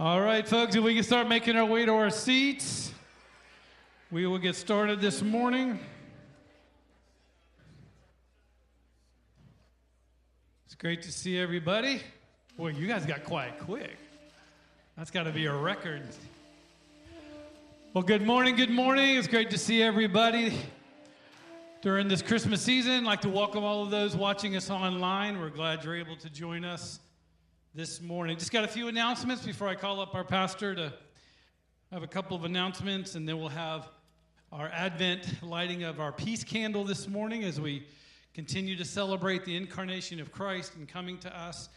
All right, folks, if we can start making our way to our seats, we will get started this morning. It's great to see everybody. Boy, you guys got quiet quick. That's got to be a record. Well, good morning, good morning. It's great to see everybody during this Christmas season. I'd like to welcome all of those watching us online. We're glad you're able to join us this morning. Just got a few announcements before I call up our pastor to have a couple of announcements, and then we'll have our Advent lighting of our peace candle this morning as we continue to celebrate the incarnation of Christ and coming to us.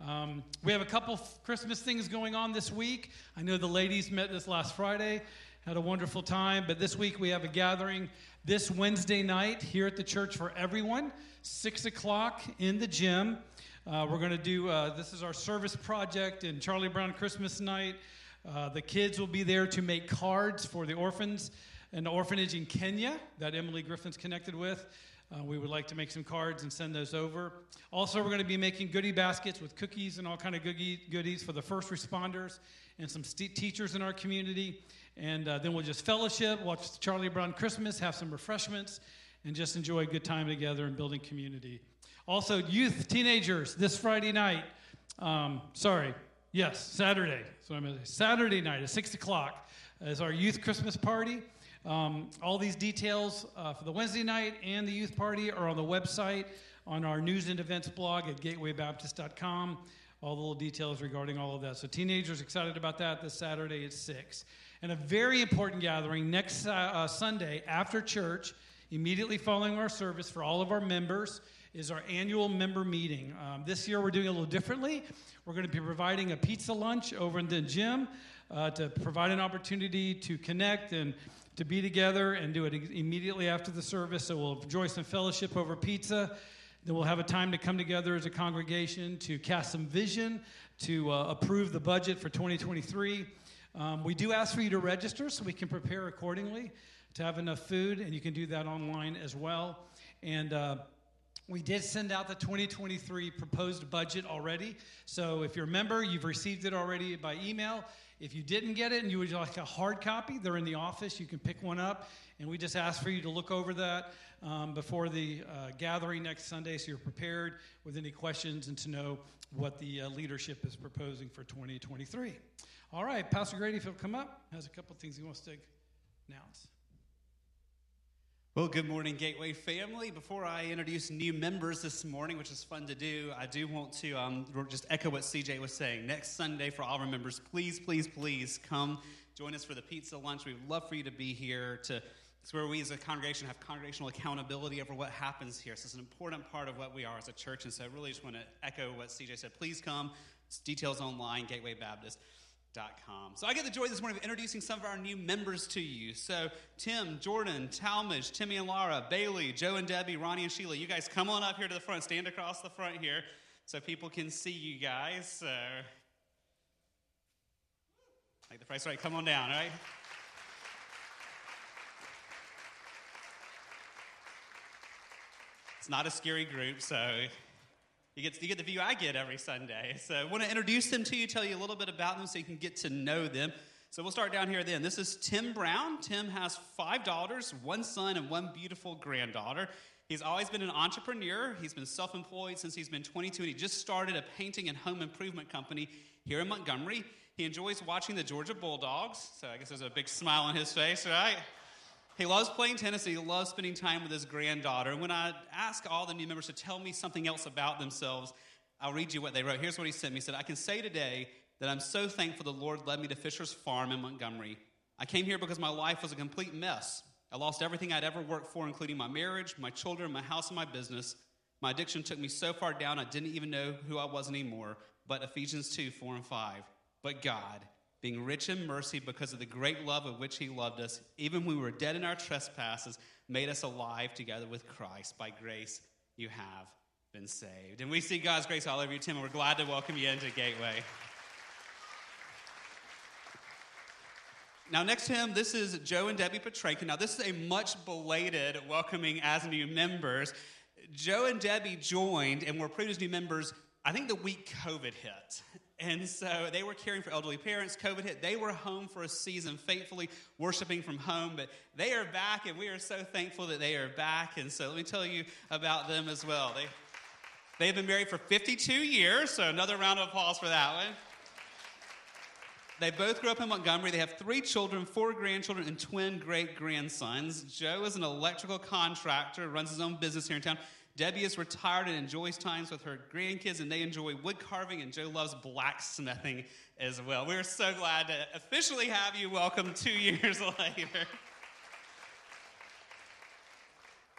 Um, we have a couple Christmas things going on this week. I know the ladies met this last Friday, had a wonderful time, but this week we have a gathering this Wednesday night here at the church for everyone, 6 o'clock in the gym. Uh, we're going to do, uh, this is our service project and Charlie Brown Christmas night. Uh, the kids will be there to make cards for the orphans an orphanage in Kenya that Emily Griffin's connected with. Uh, we would like to make some cards and send those over. Also, we're going to be making goodie baskets with cookies and all kind of goodies for the first responders and some st- teachers in our community. And uh, then we'll just fellowship, watch Charlie Brown Christmas, have some refreshments, and just enjoy a good time together and building community. Also, youth, teenagers, this Friday night. Um, sorry, yes, Saturday. So I'm Saturday night at six o'clock is our youth Christmas party. Um, all these details uh, for the Wednesday night and the youth party are on the website on our news and events blog at gatewaybaptist.com. All the little details regarding all of that. So, teenagers excited about that this Saturday at 6. And a very important gathering next uh, Sunday after church, immediately following our service for all of our members is our annual member meeting. Um, this year we're doing a little differently. We're going to be providing a pizza lunch over in the gym uh, to provide an opportunity to connect and to be together and do it immediately after the service. So we'll enjoy some fellowship over pizza. Then we'll have a time to come together as a congregation to cast some vision, to uh, approve the budget for 2023. Um, we do ask for you to register so we can prepare accordingly to have enough food, and you can do that online as well. And uh, we did send out the 2023 proposed budget already. So if you're a member, you've received it already by email. If you didn't get it and you would like a hard copy, they're in the office. You can pick one up. And we just ask for you to look over that um, before the uh, gathering next Sunday so you're prepared with any questions and to know what the uh, leadership is proposing for 2023. All right, Pastor Grady, if he'll come up, has a couple things he wants to announce. Well, good morning, Gateway family. Before I introduce new members this morning, which is fun to do, I do want to um, just echo what CJ was saying. Next Sunday, for all our members, please, please, please come join us for the pizza lunch. We'd love for you to be here. To it's where we as a congregation have congregational accountability over what happens here. So it's an important part of what we are as a church. And so I really just want to echo what CJ said. Please come. It's details online, Gateway Baptist. So I get the joy this morning of introducing some of our new members to you. So Tim, Jordan, Talmadge, Timmy and Laura, Bailey, Joe and Debbie, Ronnie and Sheila, you guys come on up here to the front, stand across the front here so people can see you guys. So like the price right, come on down, right? It's not a scary group, so you get, you get the view I get every Sunday. So I want to introduce them to you, tell you a little bit about them so you can get to know them. So we'll start down here then. This is Tim Brown. Tim has five daughters, one son, and one beautiful granddaughter. He's always been an entrepreneur. He's been self employed since he's been 22, and he just started a painting and home improvement company here in Montgomery. He enjoys watching the Georgia Bulldogs, so I guess there's a big smile on his face, right? He loves playing tennis and he loves spending time with his granddaughter. And when I ask all the new members to tell me something else about themselves, I'll read you what they wrote. Here's what he sent me. He said, I can say today that I'm so thankful the Lord led me to Fisher's Farm in Montgomery. I came here because my life was a complete mess. I lost everything I'd ever worked for, including my marriage, my children, my house, and my business. My addiction took me so far down I didn't even know who I was anymore. But Ephesians 2 4 and 5. But God, being rich in mercy because of the great love of which he loved us, even when we were dead in our trespasses, made us alive together with Christ. By grace, you have been saved. And we see God's grace all over you, Tim, and we're glad to welcome you into Gateway. Now, next to him, this is Joe and Debbie Petranka. Now, this is a much belated welcoming as new members. Joe and Debbie joined and were as new members, I think, the week COVID hit. And so they were caring for elderly parents. COVID hit. They were home for a season, faithfully worshiping from home. But they are back, and we are so thankful that they are back. And so let me tell you about them as well. They, they've been married for 52 years, so another round of applause for that one. They both grew up in Montgomery. They have three children, four grandchildren, and twin great grandsons. Joe is an electrical contractor, runs his own business here in town. Debbie is retired and enjoys times with her grandkids, and they enjoy wood carving, and Joe loves blacksmithing as well. We're so glad to officially have you welcome two years later.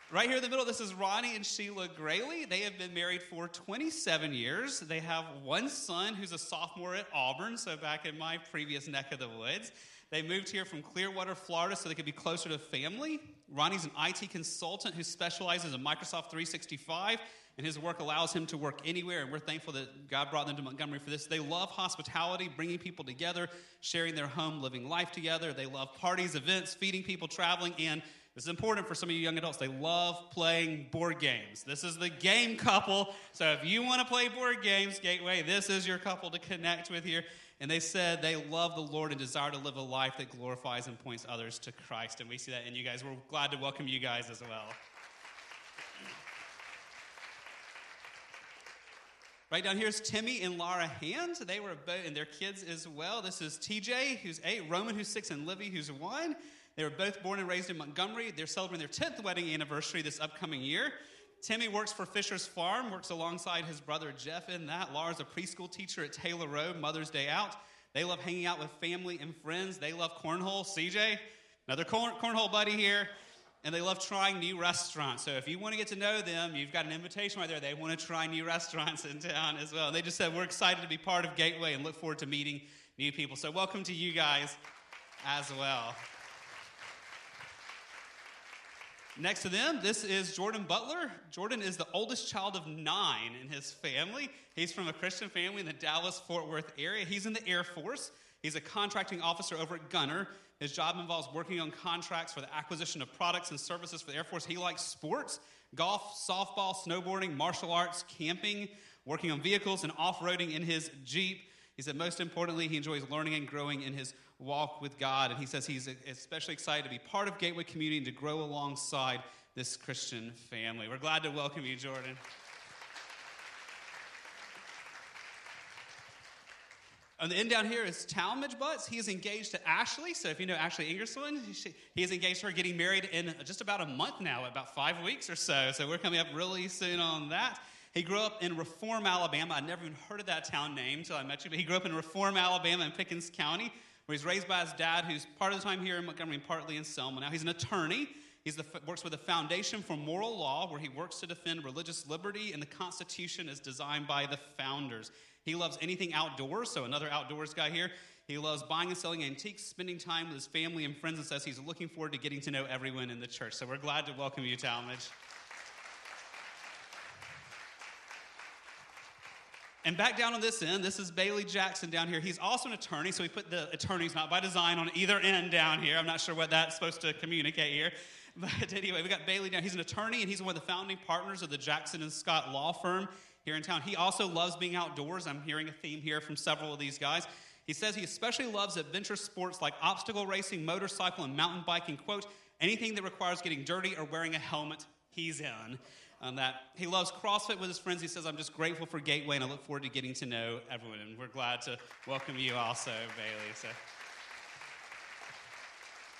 Right here in the middle, this is Ronnie and Sheila Grayley. They have been married for 27 years. They have one son who's a sophomore at Auburn, so back in my previous neck of the woods. They moved here from Clearwater, Florida, so they could be closer to family. Ronnie's an IT consultant who specializes in Microsoft 365, and his work allows him to work anywhere. And we're thankful that God brought them to Montgomery for this. They love hospitality, bringing people together, sharing their home, living life together. They love parties, events, feeding people, traveling, and this is important for some of you young adults. They love playing board games. This is the game couple. So if you want to play board games, Gateway, this is your couple to connect with here. And they said they love the Lord and desire to live a life that glorifies and points others to Christ. And we see that in you guys. We're glad to welcome you guys as well. Right down here is Timmy and Laura Hand. They were both, and their kids as well. This is TJ, who's eight, Roman, who's six, and Livy, who's one. They were both born and raised in Montgomery. They're celebrating their 10th wedding anniversary this upcoming year. Timmy works for Fisher's Farm, works alongside his brother Jeff in that. Laura's a preschool teacher at Taylor Road, Mother's Day out. They love hanging out with family and friends. They love cornhole. CJ, another corn, cornhole buddy here. And they love trying new restaurants. So if you want to get to know them, you've got an invitation right there. They want to try new restaurants in town as well. And they just said, We're excited to be part of Gateway and look forward to meeting new people. So welcome to you guys as well. Next to them, this is Jordan Butler. Jordan is the oldest child of nine in his family. He's from a Christian family in the Dallas Fort Worth area. He's in the Air Force. He's a contracting officer over at Gunter. His job involves working on contracts for the acquisition of products and services for the Air Force. He likes sports, golf, softball, snowboarding, martial arts, camping, working on vehicles, and off roading in his Jeep. He said, most importantly, he enjoys learning and growing in his walk with God. And he says he's especially excited to be part of Gateway Community and to grow alongside this Christian family. We're glad to welcome you, Jordan. On the end down here is Talmadge Butts. He is engaged to Ashley. So if you know Ashley Ingersoll, he is engaged to her, getting married in just about a month now, about five weeks or so. So we're coming up really soon on that. He grew up in Reform, Alabama. I'd never even heard of that town name until I met you, but he grew up in Reform, Alabama in Pickens County where he's raised by his dad, who's part of the time here in Montgomery partly in Selma. Now he's an attorney. He works with the Foundation for Moral Law, where he works to defend religious liberty and the Constitution as designed by the founders. He loves anything outdoors, so another outdoors guy here. He loves buying and selling antiques, spending time with his family and friends, and says he's looking forward to getting to know everyone in the church. So we're glad to welcome you, Talmadge. And back down on this end, this is Bailey Jackson down here. He's also an attorney, so we put the attorneys not by design on either end down here. I'm not sure what that's supposed to communicate here. But anyway, we got Bailey down. He's an attorney, and he's one of the founding partners of the Jackson and Scott law firm here in town. He also loves being outdoors. I'm hearing a theme here from several of these guys. He says he especially loves adventure sports like obstacle racing, motorcycle, and mountain biking. Quote, anything that requires getting dirty or wearing a helmet, he's in on that. He loves CrossFit with his friends. He says, I'm just grateful for Gateway and I look forward to getting to know everyone. And we're glad to welcome you also, Bailey. So.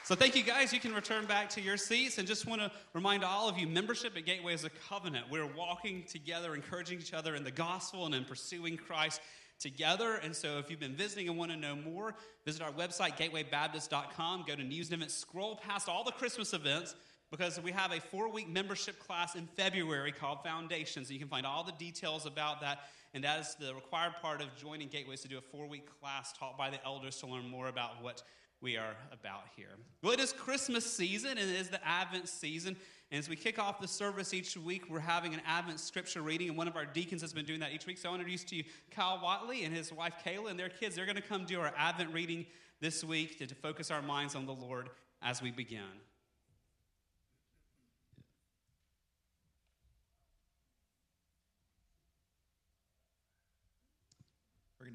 So, thank you guys. You can return back to your seats and just want to remind all of you membership at Gateway is a covenant. We're walking together, encouraging each other in the gospel and in pursuing Christ together. And so, if you've been visiting and want to know more, visit our website, gatewaybaptist.com. Go to news and events, scroll past all the Christmas events because we have a four week membership class in February called Foundations. And you can find all the details about that. And that is the required part of joining Gateways to do a four week class taught by the elders to learn more about what we are about here. Well, it is Christmas season and it is the Advent season. And as we kick off the service each week, we're having an Advent scripture reading, and one of our deacons has been doing that each week. So I want to introduce to you Kyle Watley and his wife Kayla and their kids. They're going to come do our Advent reading this week to, to focus our minds on the Lord as we begin.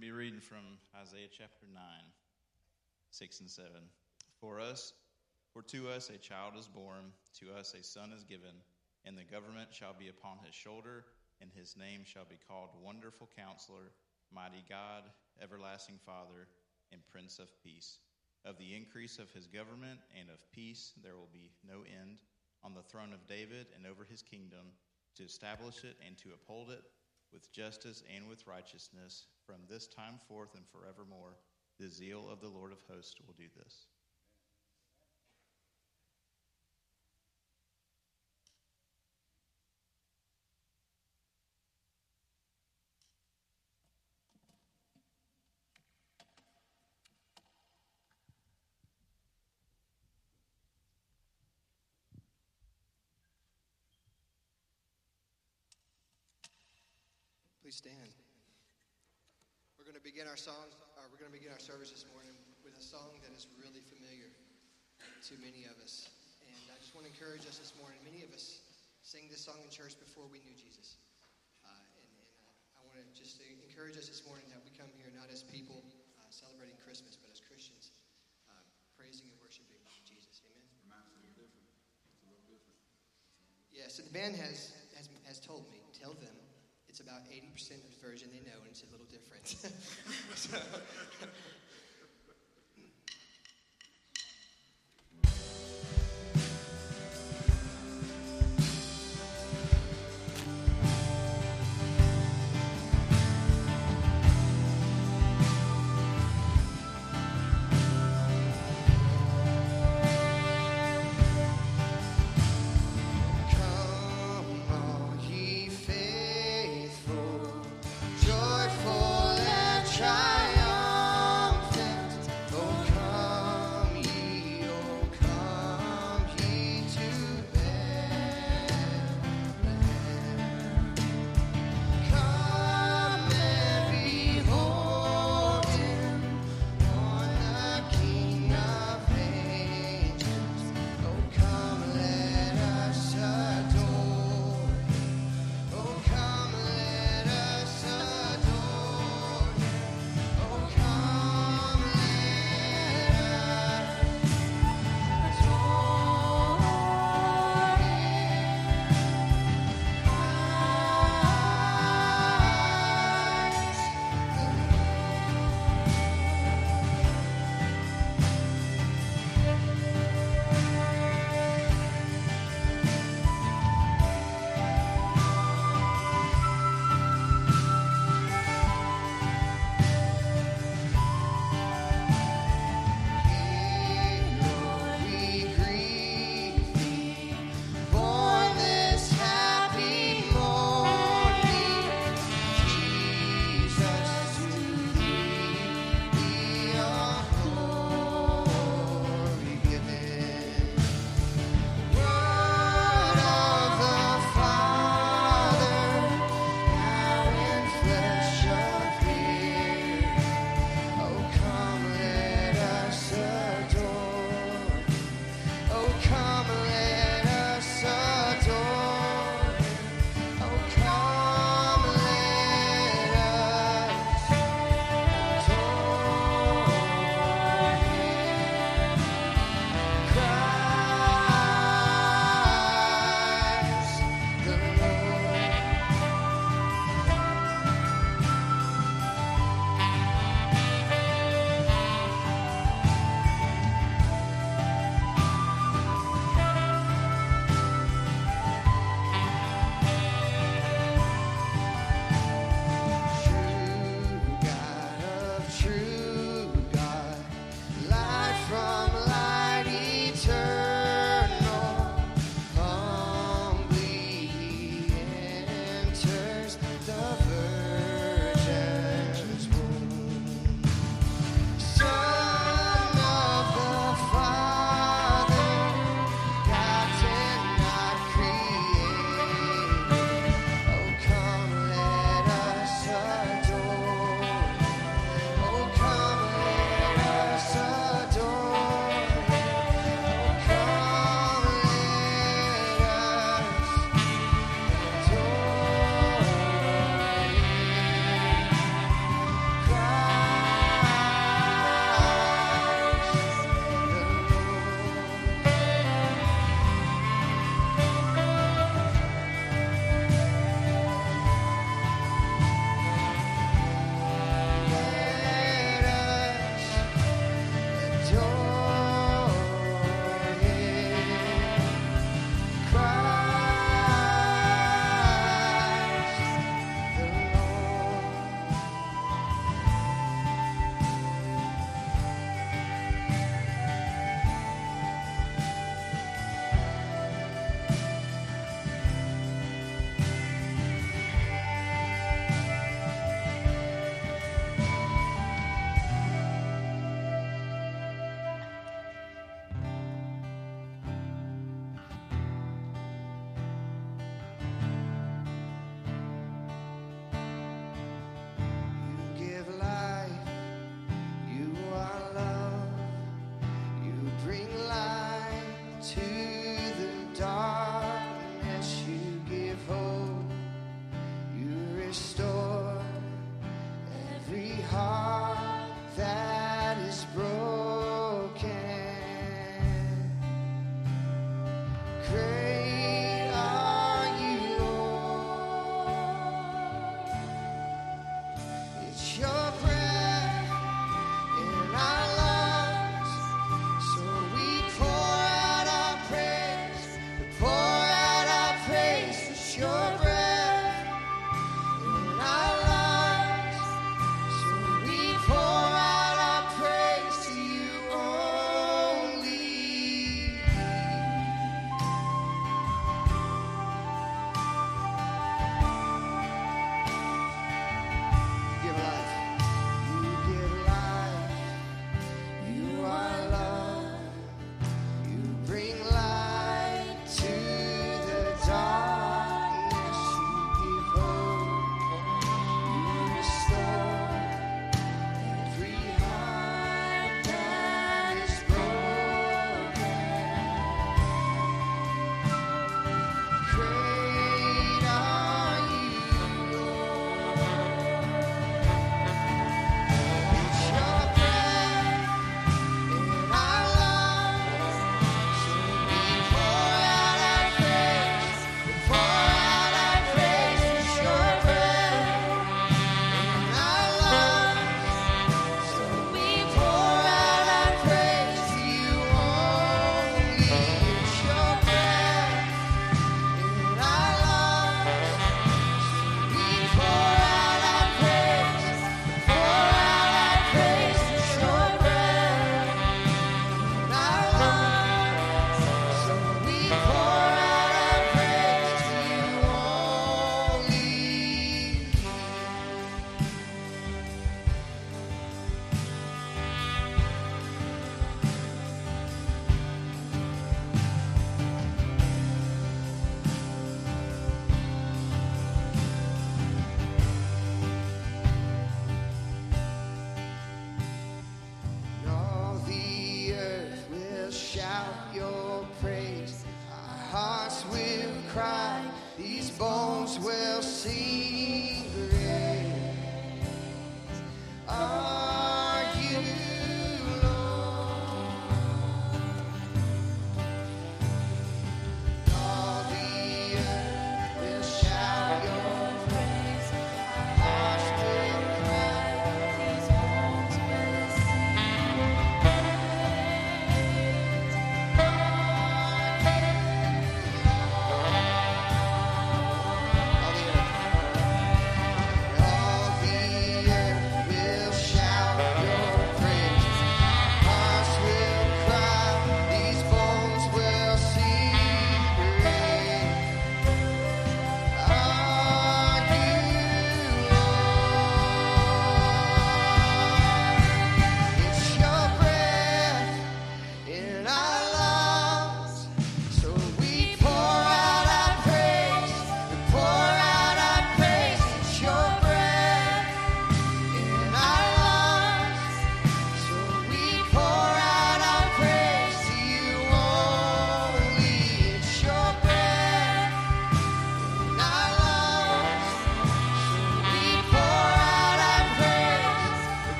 To be reading from Isaiah chapter 9, 6 and 7. For us, for to us a child is born, to us a son is given, and the government shall be upon his shoulder, and his name shall be called Wonderful Counselor, Mighty God, Everlasting Father, and Prince of Peace. Of the increase of his government and of peace there will be no end on the throne of David and over his kingdom, to establish it and to uphold it with justice and with righteousness from this time forth and forevermore. The zeal of the Lord of hosts will do this. Please stand. We're going to begin our song, or we're going to begin our service this morning with a song that is really familiar to many of us. And I just want to encourage us this morning. Many of us sang this song in church before we knew Jesus. Uh, and, and uh, I want to just encourage us this morning that we come here not as people uh, celebrating Christmas, but as Christians uh, praising and worshiping Jesus. Amen. Yeah, so the band has, has, has told me, tell them it's about 80% of the version they know, and it's a little different. so,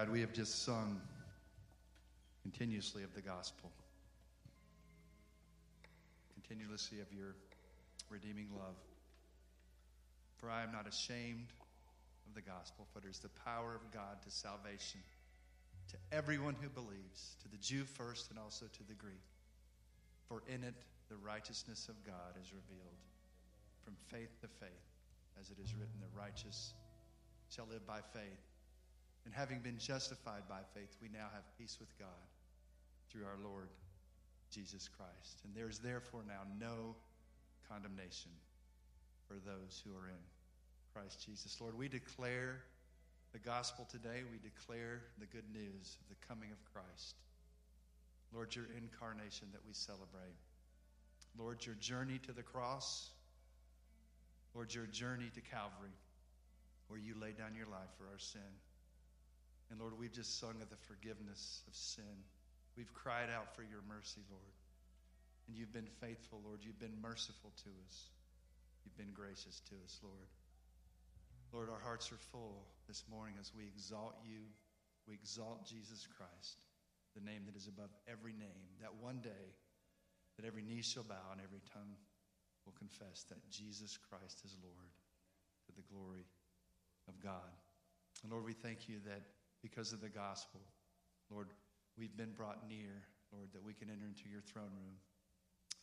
God, we have just sung continuously of the gospel, continuously of your redeeming love. For I am not ashamed of the gospel, for it is the power of God to salvation to everyone who believes, to the Jew first and also to the Greek. For in it the righteousness of God is revealed from faith to faith, as it is written, the righteous shall live by faith. And having been justified by faith, we now have peace with God through our Lord Jesus Christ. And there is therefore now no condemnation for those who are in Christ Jesus. Lord, we declare the gospel today. We declare the good news of the coming of Christ. Lord, your incarnation that we celebrate. Lord, your journey to the cross. Lord, your journey to Calvary, where you laid down your life for our sin. And Lord, we've just sung of the forgiveness of sin. We've cried out for your mercy, Lord. And you've been faithful, Lord. You've been merciful to us. You've been gracious to us, Lord. Lord, our hearts are full this morning as we exalt you. We exalt Jesus Christ, the name that is above every name, that one day that every knee shall bow and every tongue will confess that Jesus Christ is Lord to the glory of God. And Lord, we thank you that because of the gospel, Lord, we've been brought near, Lord, that we can enter into your throne room,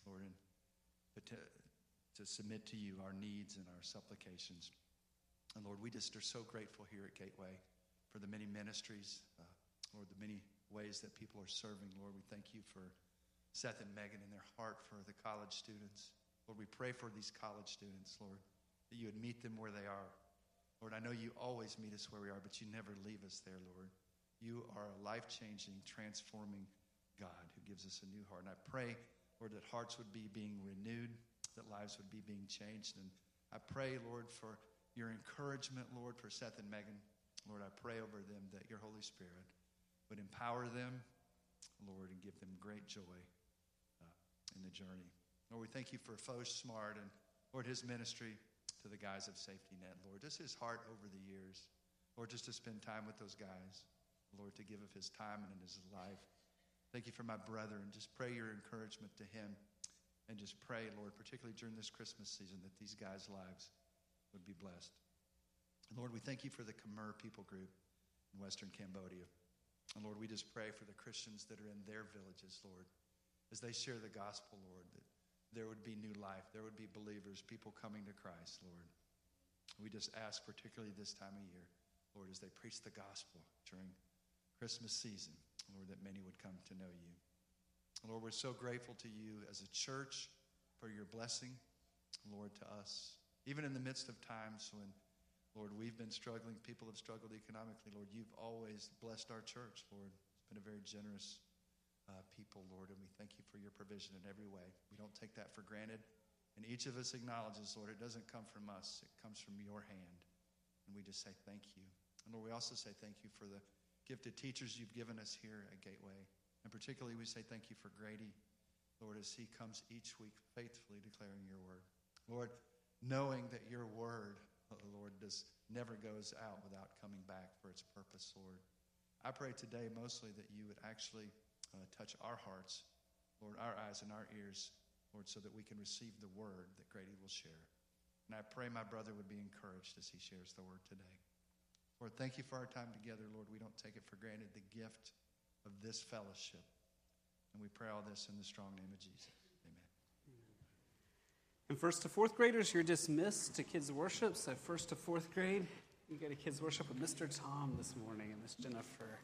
Lord, and to, to submit to you our needs and our supplications. And Lord, we just are so grateful here at Gateway for the many ministries, uh, Lord, the many ways that people are serving. Lord, we thank you for Seth and Megan and their heart for the college students. Lord, we pray for these college students, Lord, that you would meet them where they are. Lord, I know you always meet us where we are, but you never leave us there, Lord. You are a life changing, transforming God who gives us a new heart. And I pray, Lord, that hearts would be being renewed, that lives would be being changed. And I pray, Lord, for your encouragement, Lord, for Seth and Megan. Lord, I pray over them that your Holy Spirit would empower them, Lord, and give them great joy uh, in the journey. Lord, we thank you for Foch Smart and, Lord, his ministry to the guys of Safety Net, Lord. Just his heart over the years, Lord, just to spend time with those guys, Lord, to give of his time and in his life. Thank you for my brother, and just pray your encouragement to him. And just pray, Lord, particularly during this Christmas season, that these guys' lives would be blessed. And Lord, we thank you for the Khmer people group in Western Cambodia. And Lord, we just pray for the Christians that are in their villages, Lord, as they share the gospel, Lord, that there would be new life, there would be believers, people coming to Christ, Lord. We just ask, particularly this time of year, Lord, as they preach the gospel during Christmas season, Lord, that many would come to know you. Lord, we're so grateful to you as a church for your blessing, Lord, to us. Even in the midst of times when, Lord, we've been struggling, people have struggled economically, Lord, you've always blessed our church, Lord. It's been a very generous uh, people, Lord, and we thank you for your provision in every way. We don't take that for granted. And each of us acknowledges, Lord, it doesn't come from us, it comes from your hand. And we just say thank you. And Lord, we also say thank you for the gifted teachers you've given us here at Gateway. And particularly, we say thank you for Grady, Lord, as he comes each week faithfully declaring your word. Lord, knowing that your word, oh Lord, does never goes out without coming back for its purpose, Lord. I pray today mostly that you would actually uh, touch our hearts, Lord, our eyes and our ears, Lord, so that we can receive the word that Grady will share. And I pray my brother would be encouraged as he shares the word today. Lord, thank you for our time together, Lord. We don't take it for granted, the gift of this fellowship. And we pray all this in the strong name of Jesus. Amen. And first to fourth graders, you're dismissed to kids' worship. So, first to fourth grade, you go to kids' worship with Mr. Tom this morning and Miss Jennifer.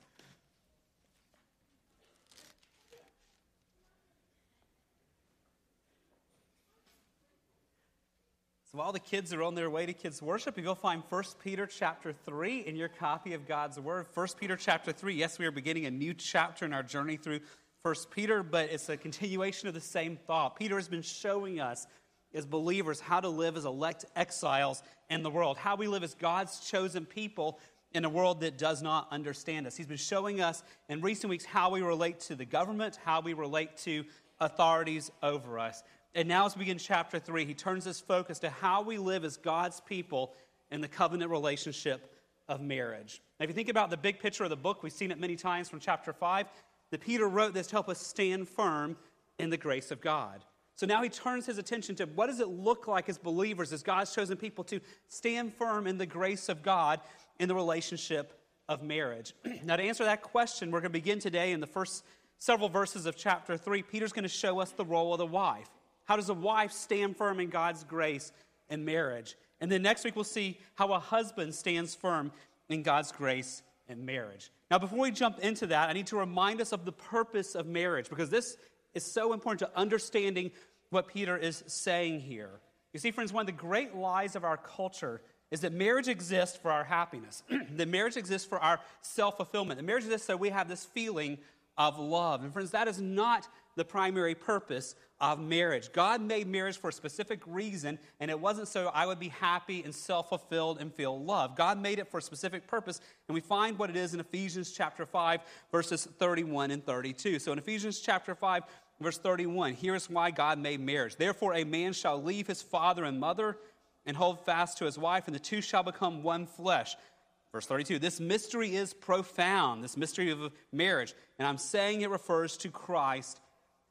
So while the kids are on their way to kids' worship, you go find 1 Peter chapter 3 in your copy of God's Word. 1 Peter chapter 3. Yes, we are beginning a new chapter in our journey through 1 Peter, but it's a continuation of the same thought. Peter has been showing us as believers how to live as elect exiles in the world, how we live as God's chosen people in a world that does not understand us. He's been showing us in recent weeks how we relate to the government, how we relate to authorities over us. And now, as we begin chapter 3, he turns his focus to how we live as God's people in the covenant relationship of marriage. Now, if you think about the big picture of the book, we've seen it many times from chapter 5, that Peter wrote this to help us stand firm in the grace of God. So now he turns his attention to what does it look like as believers, as God's chosen people, to stand firm in the grace of God in the relationship of marriage. now, to answer that question, we're going to begin today in the first several verses of chapter 3. Peter's going to show us the role of the wife. How does a wife stand firm in God's grace in marriage? And then next week, we'll see how a husband stands firm in God's grace in marriage. Now, before we jump into that, I need to remind us of the purpose of marriage because this is so important to understanding what Peter is saying here. You see, friends, one of the great lies of our culture is that marriage exists for our happiness, that marriage exists for our self fulfillment, that marriage exists so we have this feeling of love. And, friends, that is not the primary purpose of marriage. God made marriage for a specific reason, and it wasn't so I would be happy and self fulfilled and feel love. God made it for a specific purpose, and we find what it is in Ephesians chapter 5, verses 31 and 32. So, in Ephesians chapter 5, verse 31, here's why God made marriage. Therefore, a man shall leave his father and mother and hold fast to his wife, and the two shall become one flesh. Verse 32 This mystery is profound, this mystery of marriage. And I'm saying it refers to Christ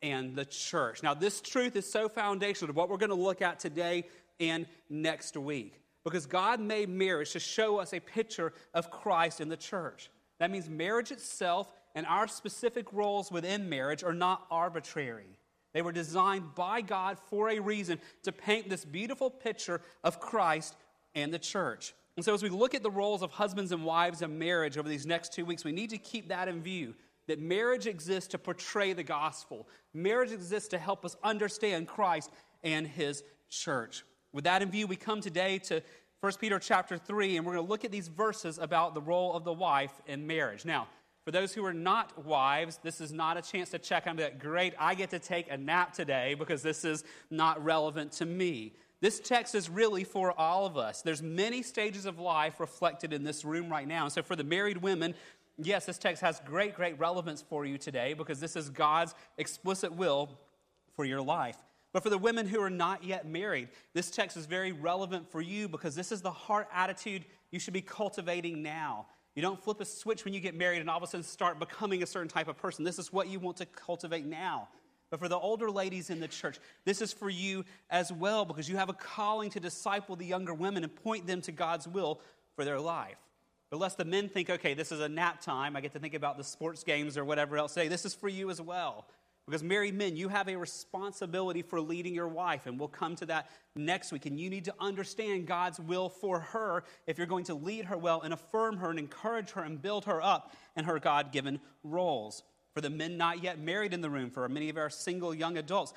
and the church. Now, this truth is so foundational to what we're going to look at today and next week. Because God made marriage to show us a picture of Christ in the church. That means marriage itself and our specific roles within marriage are not arbitrary. They were designed by God for a reason to paint this beautiful picture of Christ and the church. And so, as we look at the roles of husbands and wives in marriage over these next two weeks, we need to keep that in view that marriage exists to portray the gospel. Marriage exists to help us understand Christ and his church. With that in view, we come today to 1 Peter chapter 3, and we're going to look at these verses about the role of the wife in marriage. Now, for those who are not wives, this is not a chance to check on that. Great, I get to take a nap today because this is not relevant to me. This text is really for all of us. There's many stages of life reflected in this room right now. And so for the married women, yes, this text has great, great relevance for you today because this is God's explicit will for your life. But for the women who are not yet married, this text is very relevant for you because this is the heart attitude you should be cultivating now. You don't flip a switch when you get married and all of a sudden start becoming a certain type of person. This is what you want to cultivate now. But for the older ladies in the church, this is for you as well because you have a calling to disciple the younger women and point them to God's will for their life. But lest the men think, okay, this is a nap time, I get to think about the sports games or whatever else. Say, this is for you as well. Because married men, you have a responsibility for leading your wife, and we'll come to that next week. And you need to understand God's will for her if you're going to lead her well and affirm her and encourage her and build her up in her God given roles. For the men not yet married in the room, for many of our single young adults,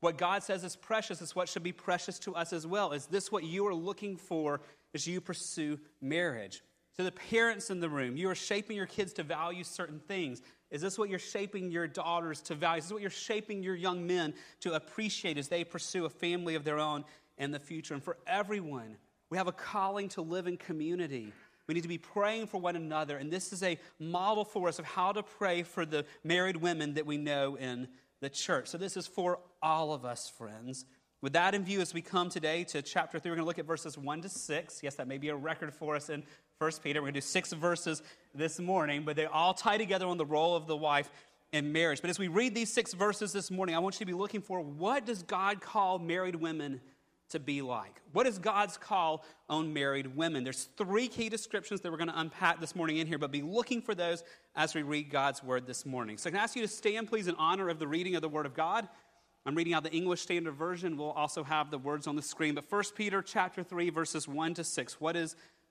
what God says is precious is what should be precious to us as well. Is this what you are looking for as you pursue marriage? To the parents in the room, you are shaping your kids to value certain things. Is this what you're shaping your daughters to value? Is this what you're shaping your young men to appreciate as they pursue a family of their own in the future? And for everyone, we have a calling to live in community. We need to be praying for one another. And this is a model for us of how to pray for the married women that we know in the church. So this is for all of us, friends. With that in view, as we come today to chapter 3, we're going to look at verses 1 to 6. Yes, that may be a record for us in First Peter. We're going to do six verses this morning, but they all tie together on the role of the wife in marriage. But as we read these six verses this morning, I want you to be looking for what does God call married women to be like? What is God's call on married women? There's three key descriptions that we're going to unpack this morning in here, but be looking for those as we read God's word this morning. So I can ask you to stand, please, in honor of the reading of the word of God. I'm reading out the English Standard Version. We'll also have the words on the screen. But 1 Peter chapter 3, verses 1 to 6. What is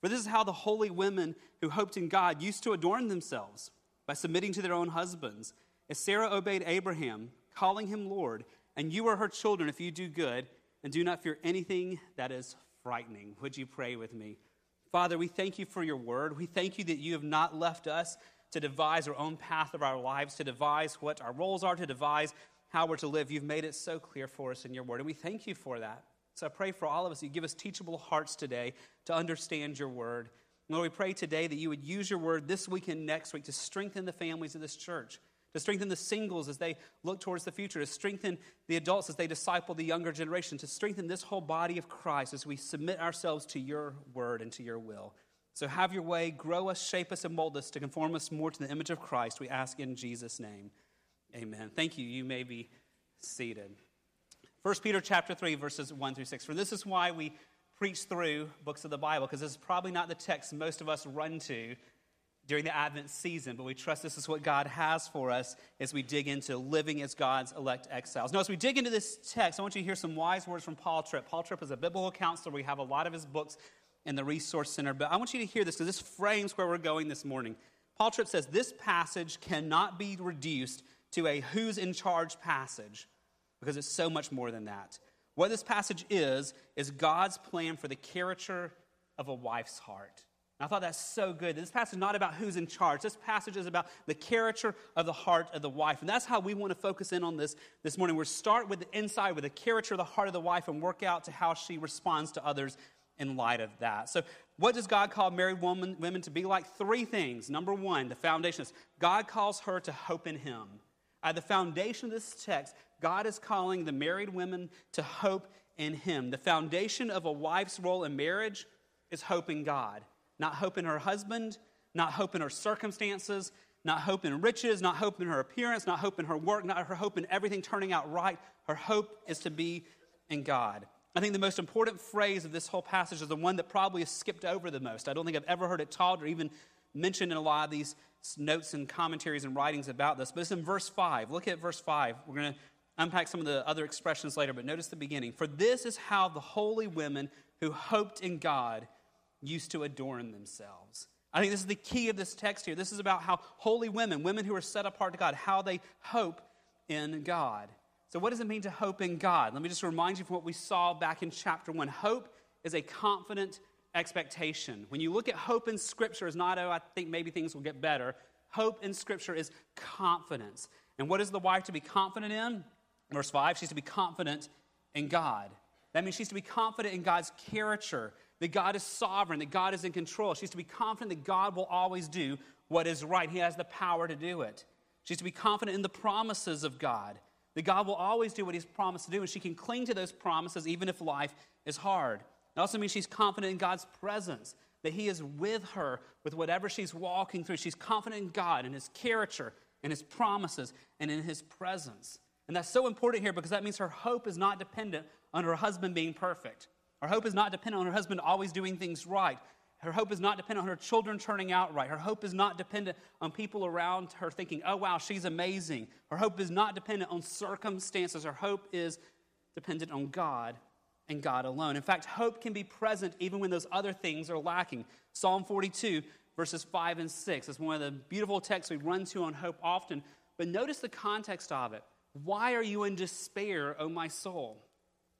For this is how the holy women who hoped in God used to adorn themselves by submitting to their own husbands. As Sarah obeyed Abraham, calling him Lord, and you are her children if you do good and do not fear anything that is frightening. Would you pray with me? Father, we thank you for your word. We thank you that you have not left us to devise our own path of our lives, to devise what our roles are, to devise how we're to live. You've made it so clear for us in your word, and we thank you for that. So I pray for all of us, you give us teachable hearts today to understand your word. Lord, we pray today that you would use your word this week and next week to strengthen the families of this church, to strengthen the singles as they look towards the future, to strengthen the adults as they disciple the younger generation, to strengthen this whole body of Christ as we submit ourselves to your word and to your will. So have your way, grow us, shape us, and mold us to conform us more to the image of Christ. We ask in Jesus' name. Amen. Thank you. You may be seated. 1 Peter chapter 3, verses 1 through 6. For this is why we preach through books of the Bible, because this is probably not the text most of us run to during the Advent season, but we trust this is what God has for us as we dig into living as God's elect exiles. Now, as we dig into this text, I want you to hear some wise words from Paul Tripp. Paul Tripp is a biblical counselor. We have a lot of his books in the Resource Center, but I want you to hear this because this frames where we're going this morning. Paul Tripp says this passage cannot be reduced to a who's in charge passage because it's so much more than that. What this passage is, is God's plan for the character of a wife's heart. And I thought that's so good. This passage is not about who's in charge. This passage is about the character of the heart of the wife. And that's how we want to focus in on this this morning. We'll start with the inside, with the character of the heart of the wife, and work out to how she responds to others in light of that. So, what does God call married woman, women to be like? Three things. Number one, the foundation is God calls her to hope in Him. At the foundation of this text, God is calling the married women to hope in Him. The foundation of a wife's role in marriage is hope in God, not hope in her husband, not hope in her circumstances, not hope in riches, not hope in her appearance, not hope in her work, not her hope in everything turning out right. Her hope is to be in God. I think the most important phrase of this whole passage is the one that probably is skipped over the most. I don't think I've ever heard it taught or even mentioned in a lot of these notes and commentaries and writings about this, but it's in verse 5. Look at verse 5. We're going to unpack some of the other expressions later, but notice the beginning. For this is how the holy women who hoped in God used to adorn themselves. I think this is the key of this text here. This is about how holy women, women who are set apart to God, how they hope in God. So, what does it mean to hope in God? Let me just remind you from what we saw back in chapter 1. Hope is a confident expectation. When you look at hope in Scripture, it's not, oh, I think maybe things will get better. Hope in Scripture is confidence. And what is the wife to be confident in? Verse 5, she's to be confident in God. That means she's to be confident in God's character, that God is sovereign, that God is in control. She's to be confident that God will always do what is right. He has the power to do it. She's to be confident in the promises of God, that God will always do what He's promised to do, and she can cling to those promises even if life is hard. It also means she's confident in God's presence, that He is with her with whatever she's walking through. She's confident in God, in His character, in His promises, and in His presence. And that's so important here because that means her hope is not dependent on her husband being perfect. Her hope is not dependent on her husband always doing things right. Her hope is not dependent on her children turning out right. Her hope is not dependent on people around her thinking, oh, wow, she's amazing. Her hope is not dependent on circumstances. Her hope is dependent on God and God alone. In fact, hope can be present even when those other things are lacking. Psalm 42, verses 5 and 6 is one of the beautiful texts we run to on hope often. But notice the context of it. Why are you in despair, O my soul?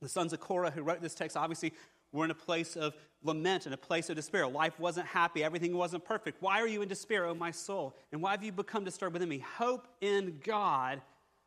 The sons of Korah who wrote this text obviously were in a place of lament and a place of despair. Life wasn't happy, everything wasn't perfect. Why are you in despair, O my soul? And why have you become disturbed within me? Hope in God,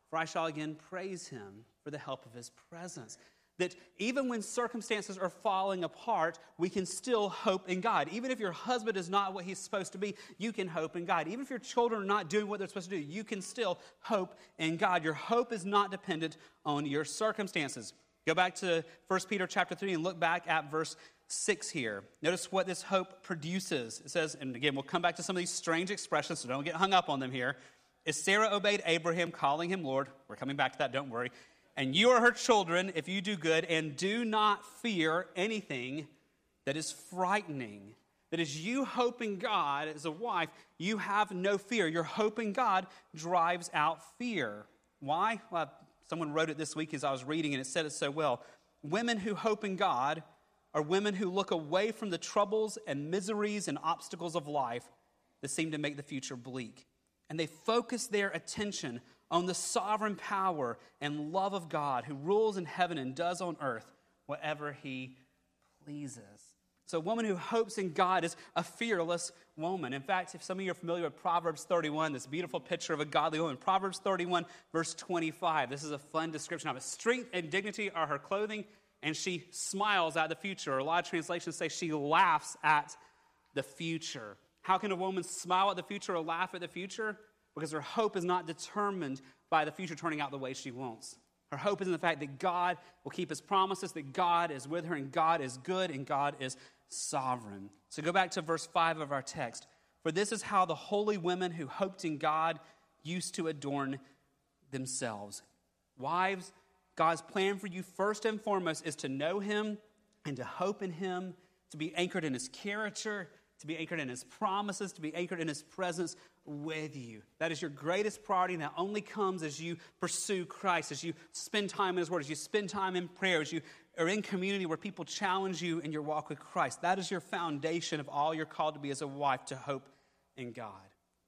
for I shall again praise him for the help of his presence. That even when circumstances are falling apart, we can still hope in God. Even if your husband is not what he's supposed to be, you can hope in God. Even if your children are not doing what they're supposed to do, you can still hope in God. Your hope is not dependent on your circumstances. Go back to 1 Peter chapter 3 and look back at verse 6 here. Notice what this hope produces. It says, and again, we'll come back to some of these strange expressions, so don't get hung up on them here. Is Sarah obeyed Abraham, calling him Lord? We're coming back to that, don't worry. And you are her children if you do good, and do not fear anything that is frightening. That is, you hope in God as a wife, you have no fear. Your hope in God drives out fear. Why? Well, someone wrote it this week as I was reading, and it said it so well. Women who hope in God are women who look away from the troubles and miseries and obstacles of life that seem to make the future bleak. And they focus their attention on the sovereign power and love of God who rules in heaven and does on earth whatever he pleases. So, a woman who hopes in God is a fearless woman. In fact, if some of you are familiar with Proverbs 31, this beautiful picture of a godly woman, Proverbs 31, verse 25, this is a fun description of it. Strength and dignity are her clothing, and she smiles at the future. Or a lot of translations say she laughs at the future. How can a woman smile at the future or laugh at the future? Because her hope is not determined by the future turning out the way she wants. Her hope is in the fact that God will keep his promises, that God is with her, and God is good, and God is sovereign. So go back to verse 5 of our text. For this is how the holy women who hoped in God used to adorn themselves. Wives, God's plan for you, first and foremost, is to know Him and to hope in Him, to be anchored in His character, to be anchored in His promises, to be anchored in His presence with you. That is your greatest priority, and that only comes as you pursue Christ, as you spend time in His Word, as you spend time in prayer, as you are in community where people challenge you in your walk with Christ. That is your foundation of all you're called to be as a wife to hope in God.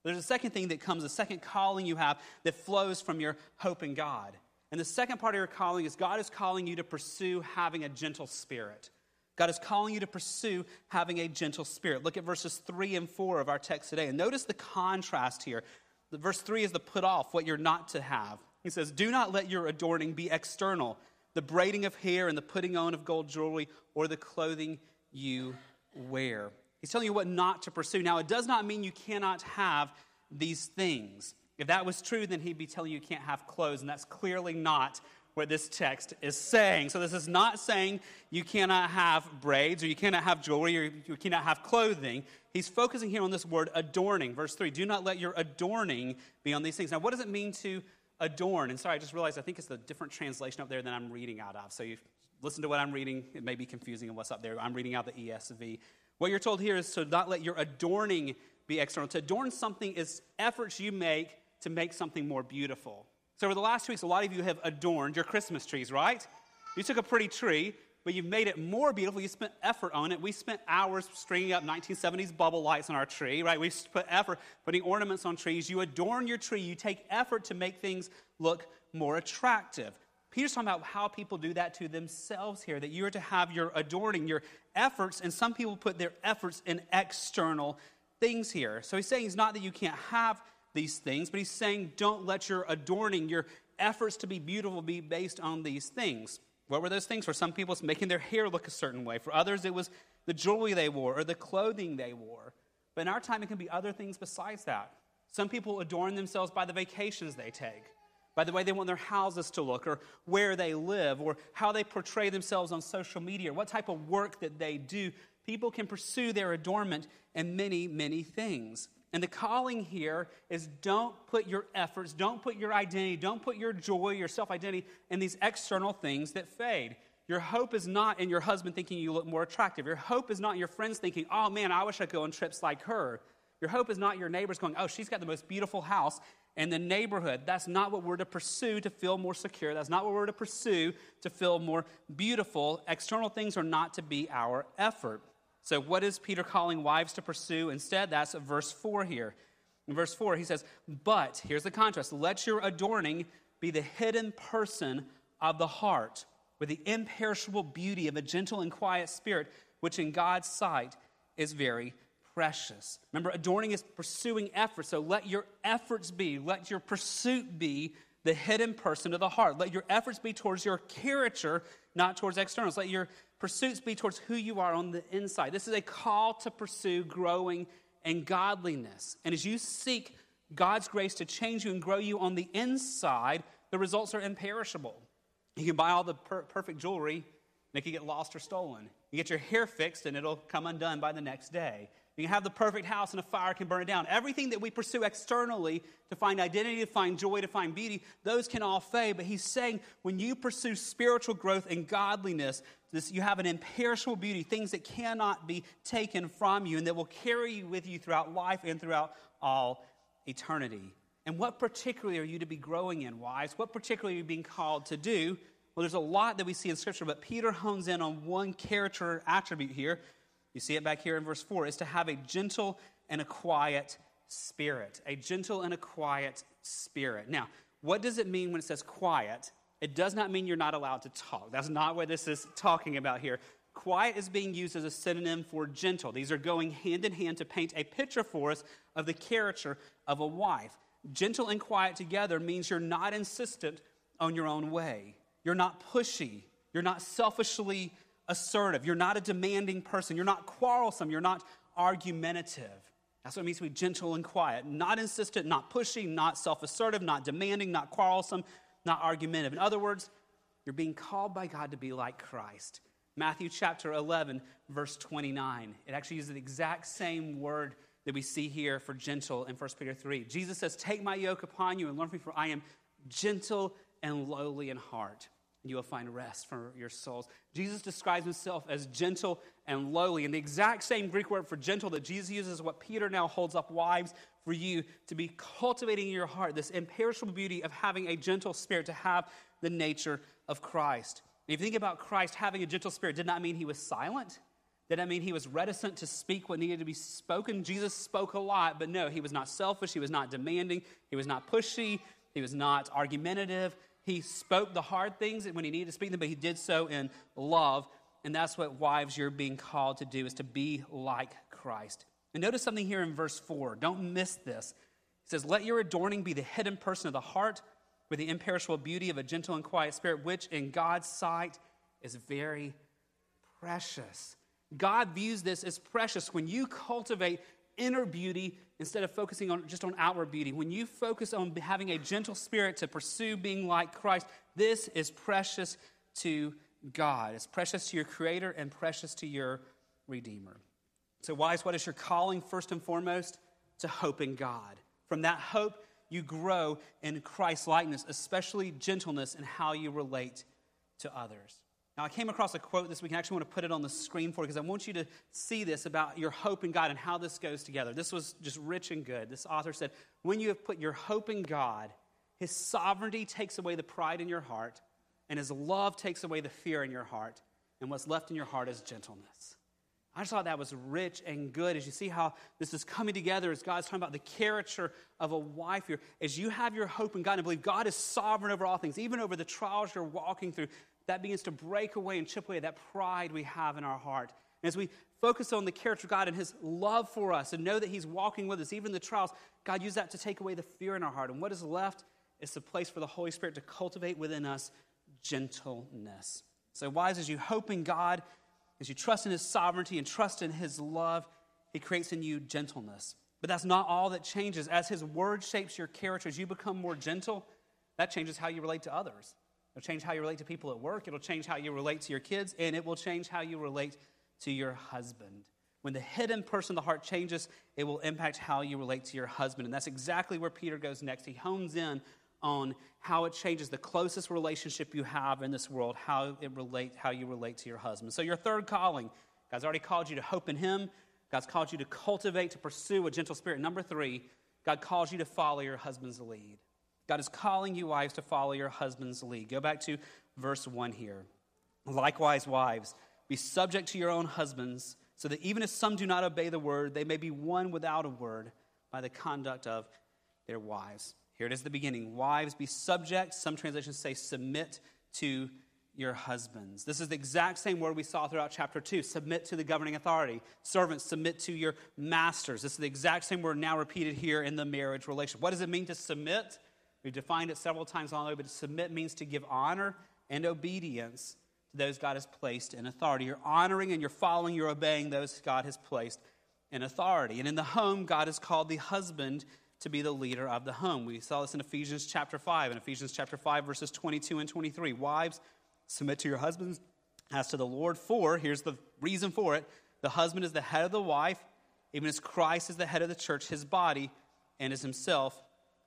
There's a second thing that comes, a second calling you have that flows from your hope in God. And the second part of your calling is God is calling you to pursue having a gentle spirit. God is calling you to pursue having a gentle spirit. Look at verses 3 and 4 of our text today. And notice the contrast here. Verse 3 is the put off, what you're not to have. He says, Do not let your adorning be external, the braiding of hair and the putting on of gold jewelry or the clothing you wear. He's telling you what not to pursue. Now, it does not mean you cannot have these things. If that was true, then he'd be telling you you can't have clothes, and that's clearly not what this text is saying. So, this is not saying you cannot have braids, or you cannot have jewelry, or you cannot have clothing. He's focusing here on this word adorning. Verse 3 Do not let your adorning be on these things. Now, what does it mean to adorn? And sorry, I just realized I think it's a different translation up there than I'm reading out of. So, you listen to what I'm reading. It may be confusing in what's up there. I'm reading out the ESV. What you're told here is to not let your adorning be external. To adorn something is efforts you make to make something more beautiful. So, over the last two weeks, a lot of you have adorned your Christmas trees, right? You took a pretty tree, but you've made it more beautiful. You spent effort on it. We spent hours stringing up 1970s bubble lights on our tree, right? We put effort putting ornaments on trees. You adorn your tree. You take effort to make things look more attractive. Peter's talking about how people do that to themselves here, that you are to have your adorning, your efforts, and some people put their efforts in external things here. So he's saying it's not that you can't have these things, but he's saying don't let your adorning, your efforts to be beautiful be based on these things. What were those things? For some people, it's making their hair look a certain way. For others, it was the jewelry they wore or the clothing they wore. But in our time, it can be other things besides that. Some people adorn themselves by the vacations they take by the way they want their houses to look, or where they live, or how they portray themselves on social media, or what type of work that they do. People can pursue their adornment in many, many things. And the calling here is don't put your efforts, don't put your identity, don't put your joy, your self identity in these external things that fade. Your hope is not in your husband thinking you look more attractive. Your hope is not in your friends thinking, oh man, I wish I could go on trips like her. Your hope is not your neighbors going, oh, she's got the most beautiful house in the neighborhood. That's not what we're to pursue to feel more secure. That's not what we're to pursue to feel more beautiful. External things are not to be our effort. So, what is Peter calling wives to pursue? Instead, that's verse 4 here. In verse 4, he says, But, here's the contrast let your adorning be the hidden person of the heart, with the imperishable beauty of a gentle and quiet spirit, which in God's sight is very precious. Remember, adorning is pursuing effort. So let your efforts be, let your pursuit be the hidden person of the heart. Let your efforts be towards your character, not towards externals. Let your pursuits be towards who you are on the inside. This is a call to pursue growing in godliness. And as you seek God's grace to change you and grow you on the inside, the results are imperishable. You can buy all the per- perfect jewelry, and it can get lost or stolen. You get your hair fixed, and it'll come undone by the next day. You can have the perfect house and a fire can burn it down. Everything that we pursue externally to find identity, to find joy, to find beauty, those can all fade. But he's saying when you pursue spiritual growth and godliness, this, you have an imperishable beauty, things that cannot be taken from you and that will carry you with you throughout life and throughout all eternity. And what particularly are you to be growing in, wives? What particularly are you being called to do? Well, there's a lot that we see in Scripture, but Peter hones in on one character attribute here you see it back here in verse 4, is to have a gentle and a quiet spirit. A gentle and a quiet spirit. Now, what does it mean when it says quiet? It does not mean you're not allowed to talk. That's not what this is talking about here. quiet is being used as a synonym for gentle. These are going hand in hand to paint a picture for us of the character of a wife. Gentle and quiet together means you're not insistent on your own way. You're not pushy. You're not selfishly assertive. You're not a demanding person. You're not quarrelsome. You're not argumentative. That's what it means to be gentle and quiet. Not insistent, not pushy, not self assertive, not demanding, not quarrelsome, not argumentative. In other words, you're being called by God to be like Christ. Matthew chapter 11, verse 29. It actually uses the exact same word that we see here for gentle in 1 Peter 3. Jesus says, Take my yoke upon you and learn from me, for I am gentle and lowly in heart, you will find rest for your souls. Jesus describes himself as gentle and lowly. And the exact same Greek word for gentle that Jesus uses is what Peter now holds up wives for you to be cultivating in your heart this imperishable beauty of having a gentle spirit, to have the nature of Christ. If you think about Christ having a gentle spirit, did not mean he was silent. Did that mean he was reticent to speak what needed to be spoken? Jesus spoke a lot, but no, he was not selfish. He was not demanding. He was not pushy. He was not argumentative. He spoke the hard things when he needed to speak them, but he did so in love. And that's what wives you're being called to do is to be like Christ. And notice something here in verse 4. Don't miss this. He says, Let your adorning be the hidden person of the heart with the imperishable beauty of a gentle and quiet spirit, which in God's sight is very precious. God views this as precious when you cultivate inner beauty instead of focusing on just on outward beauty. When you focus on having a gentle spirit to pursue being like Christ, this is precious to God. It's precious to your creator and precious to your redeemer. So wise, what is your calling first and foremost? To hope in God. From that hope, you grow in Christ likeness, especially gentleness in how you relate to others. Now, I came across a quote this week, and I actually want to put it on the screen for you because I want you to see this about your hope in God and how this goes together. This was just rich and good. This author said, When you have put your hope in God, his sovereignty takes away the pride in your heart, and his love takes away the fear in your heart, and what's left in your heart is gentleness. I just thought that was rich and good as you see how this is coming together as God's talking about the character of a wife here. As you have your hope in God and believe God is sovereign over all things, even over the trials you're walking through, that begins to break away and chip away that pride we have in our heart. And as we focus on the character of God and His love for us and know that He's walking with us, even the trials, God used that to take away the fear in our heart. And what is left is the place for the Holy Spirit to cultivate within us gentleness. So, wives, as you hope in God, as you trust in His sovereignty and trust in His love, He creates in you gentleness. But that's not all that changes. As His word shapes your character, as you become more gentle, that changes how you relate to others. It'll change how you relate to people at work, it'll change how you relate to your kids, and it will change how you relate to your husband. When the hidden person of the heart changes, it will impact how you relate to your husband. And that's exactly where Peter goes next. He hones in on how it changes the closest relationship you have in this world, how it relate, how you relate to your husband. So your third calling, God's already called you to hope in him. God's called you to cultivate, to pursue a gentle spirit. Number three, God calls you to follow your husband's lead. God is calling you, wives, to follow your husband's lead. Go back to verse 1 here. Likewise, wives, be subject to your own husbands, so that even if some do not obey the word, they may be won without a word by the conduct of their wives. Here it is the beginning. Wives, be subject. Some translations say submit to your husbands. This is the exact same word we saw throughout chapter 2 submit to the governing authority. Servants, submit to your masters. This is the exact same word now repeated here in the marriage relationship. What does it mean to submit? We've defined it several times along the way, but submit means to give honor and obedience to those God has placed in authority. You're honoring and you're following, you're obeying those God has placed in authority. And in the home, God has called the husband to be the leader of the home. We saw this in Ephesians chapter 5, in Ephesians chapter 5, verses 22 and 23. Wives, submit to your husbands as to the Lord, for, here's the reason for it the husband is the head of the wife, even as Christ is the head of the church, his body, and is himself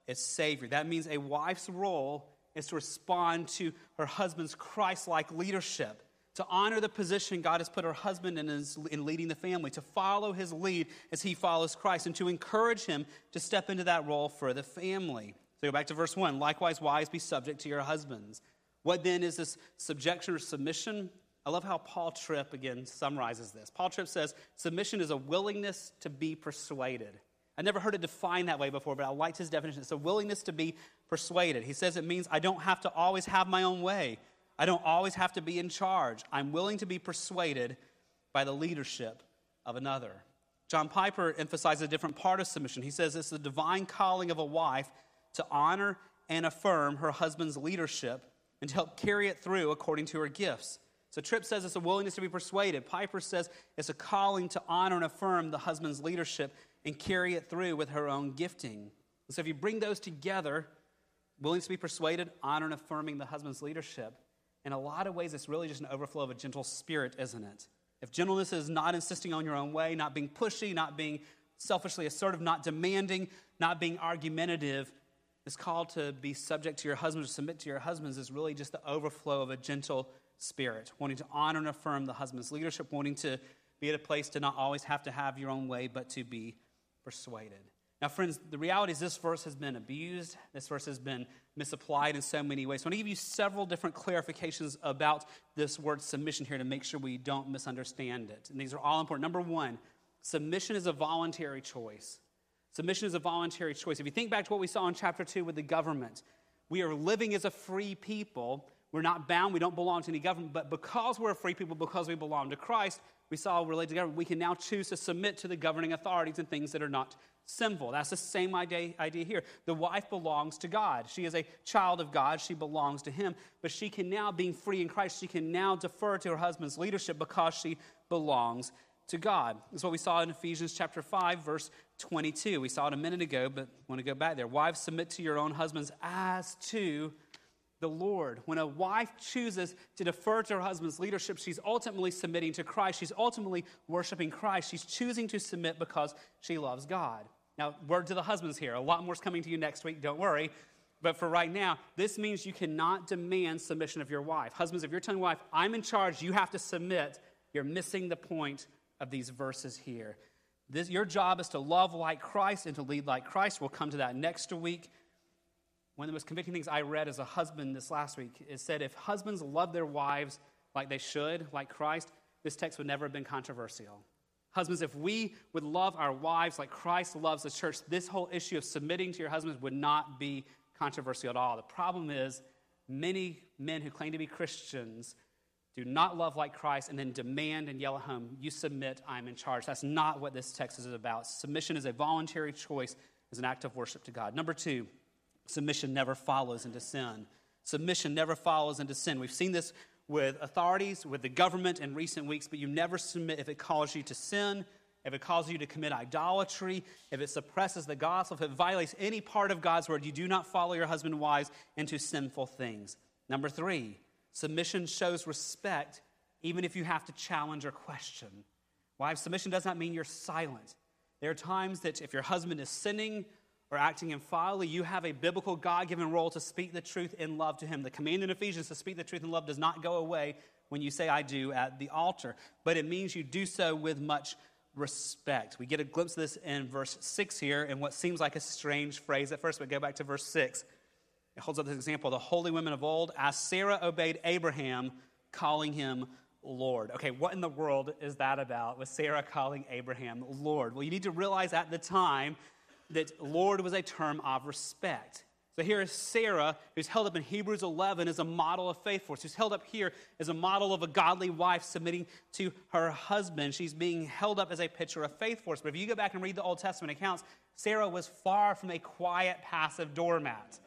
its Savior. That means a wife's role is to respond to her husband's Christ like leadership, to honor the position God has put her husband in, in leading the family, to follow his lead as he follows Christ, and to encourage him to step into that role for the family. So go back to verse 1. Likewise, wives, be subject to your husbands. What then is this subjection or submission? I love how Paul Tripp again summarizes this. Paul Tripp says, Submission is a willingness to be persuaded. I never heard it defined that way before, but I liked his definition. It's a willingness to be persuaded. He says it means I don't have to always have my own way. I don't always have to be in charge. I'm willing to be persuaded by the leadership of another. John Piper emphasizes a different part of submission. He says it's the divine calling of a wife to honor and affirm her husband's leadership and to help carry it through according to her gifts. So Tripp says it's a willingness to be persuaded. Piper says it's a calling to honor and affirm the husband's leadership and carry it through with her own gifting. So if you bring those together, willingness to be persuaded, honor and affirming the husband's leadership, in a lot of ways, it's really just an overflow of a gentle spirit, isn't it? If gentleness is not insisting on your own way, not being pushy, not being selfishly assertive, not demanding, not being argumentative, this call to be subject to your husband, to submit to your husbands, is really just the overflow of a gentle spirit, wanting to honor and affirm the husband's leadership, wanting to be at a place to not always have to have your own way, but to be persuaded. Now, friends, the reality is this verse has been abused. This verse has been misapplied in so many ways. So, I'm going to give you several different clarifications about this word submission here to make sure we don't misunderstand it. And these are all important. Number one, submission is a voluntary choice. Submission is a voluntary choice. If you think back to what we saw in chapter 2 with the government, we are living as a free people. We're not bound, we don't belong to any government, but because we're a free people, because we belong to Christ, we saw related to government, we can now choose to submit to the governing authorities and things that are not sinful. That's the same idea, idea here. The wife belongs to God. She is a child of God. She belongs to Him. But she can now, being free in Christ, she can now defer to her husband's leadership because she belongs to God. That's what we saw in Ephesians chapter 5, verse 22. We saw it a minute ago, but want to go back there. Wives, submit to your own husbands as to the Lord. When a wife chooses to defer to her husband's leadership, she's ultimately submitting to Christ. She's ultimately worshiping Christ. She's choosing to submit because she loves God. Now, word to the husbands here. A lot more is coming to you next week, don't worry. But for right now, this means you cannot demand submission of your wife. Husbands, if you're telling wife, I'm in charge, you have to submit, you're missing the point of these verses here. This, your job is to love like Christ and to lead like Christ. We'll come to that next week. One of the most convicting things I read as a husband this last week is said if husbands love their wives like they should, like Christ, this text would never have been controversial. Husbands, if we would love our wives like Christ loves the church, this whole issue of submitting to your husbands would not be controversial at all. The problem is, many men who claim to be Christians do not love like Christ and then demand and yell at home, You submit, I'm in charge. That's not what this text is about. Submission is a voluntary choice, is an act of worship to God. Number two, submission never follows into sin. Submission never follows into sin. We've seen this with authorities, with the government in recent weeks, but you never submit if it calls you to sin, if it causes you to commit idolatry, if it suppresses the gospel, if it violates any part of God's word, you do not follow your husband and wives into sinful things. Number three, submission shows respect even if you have to challenge or question. Wives, submission does not mean you're silent. There are times that if your husband is sinning or acting infiledly, you have a biblical God given role to speak the truth in love to him. The command in Ephesians to speak the truth in love does not go away when you say, I do at the altar, but it means you do so with much respect. We get a glimpse of this in verse 6 here in what seems like a strange phrase at first, but go back to verse 6. It holds up this example the holy women of old, as Sarah obeyed Abraham, calling him Lord. Okay, what in the world is that about with Sarah calling Abraham Lord? Well, you need to realize at the time that Lord was a term of respect. So here is Sarah, who's held up in Hebrews 11 as a model of faith for us, who's held up here as a model of a godly wife submitting to her husband. She's being held up as a picture of faith for us. But if you go back and read the Old Testament accounts, Sarah was far from a quiet, passive doormat.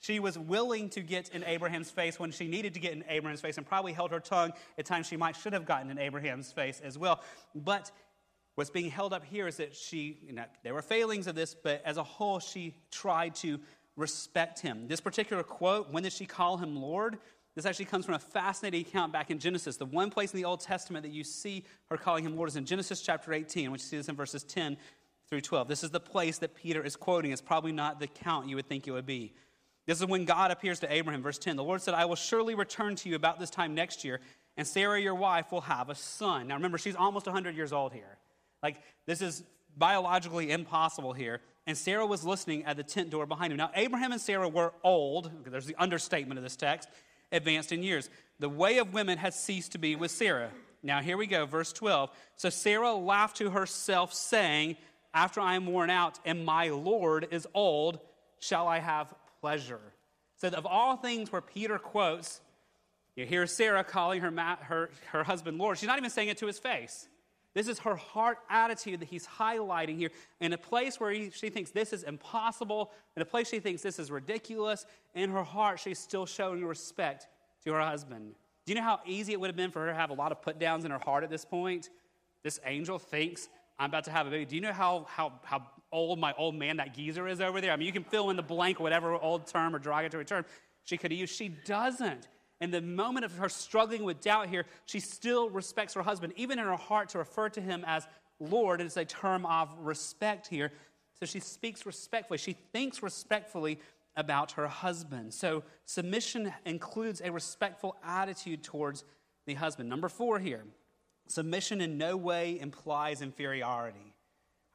She was willing to get in Abraham's face when she needed to get in Abraham's face and probably held her tongue at times she might should have gotten in Abraham's face as well. But what's being held up here is that she, you know, there were failings of this, but as a whole, she tried to respect him. This particular quote, when did she call him Lord? This actually comes from a fascinating account back in Genesis. The one place in the Old Testament that you see her calling him Lord is in Genesis chapter 18, which you see this in verses 10 through 12. This is the place that Peter is quoting. It's probably not the count you would think it would be. This is when God appears to Abraham, verse 10. The Lord said, I will surely return to you about this time next year, and Sarah, your wife, will have a son. Now remember, she's almost 100 years old here. Like, this is biologically impossible here. And Sarah was listening at the tent door behind him. Now, Abraham and Sarah were old, there's the understatement of this text, advanced in years. The way of women had ceased to be with Sarah. Now, here we go, verse 12. So Sarah laughed to herself, saying, After I am worn out and my Lord is old, shall I have pleasure? So, of all things where Peter quotes You hear Sarah calling her, her, her husband Lord. She's not even saying it to his face. This is her heart attitude that he's highlighting here. In a place where he, she thinks this is impossible, in a place she thinks this is ridiculous, in her heart, she's still showing respect to her husband. Do you know how easy it would have been for her to have a lot of put downs in her heart at this point? This angel thinks I'm about to have a baby. Do you know how, how, how old my old man, that geezer, is over there? I mean, you can fill in the blank, whatever old term or derogatory term she could used. She doesn't. In the moment of her struggling with doubt here, she still respects her husband. Even in her heart, to refer to him as Lord It is a term of respect here. So she speaks respectfully. She thinks respectfully about her husband. So submission includes a respectful attitude towards the husband. Number four here submission in no way implies inferiority.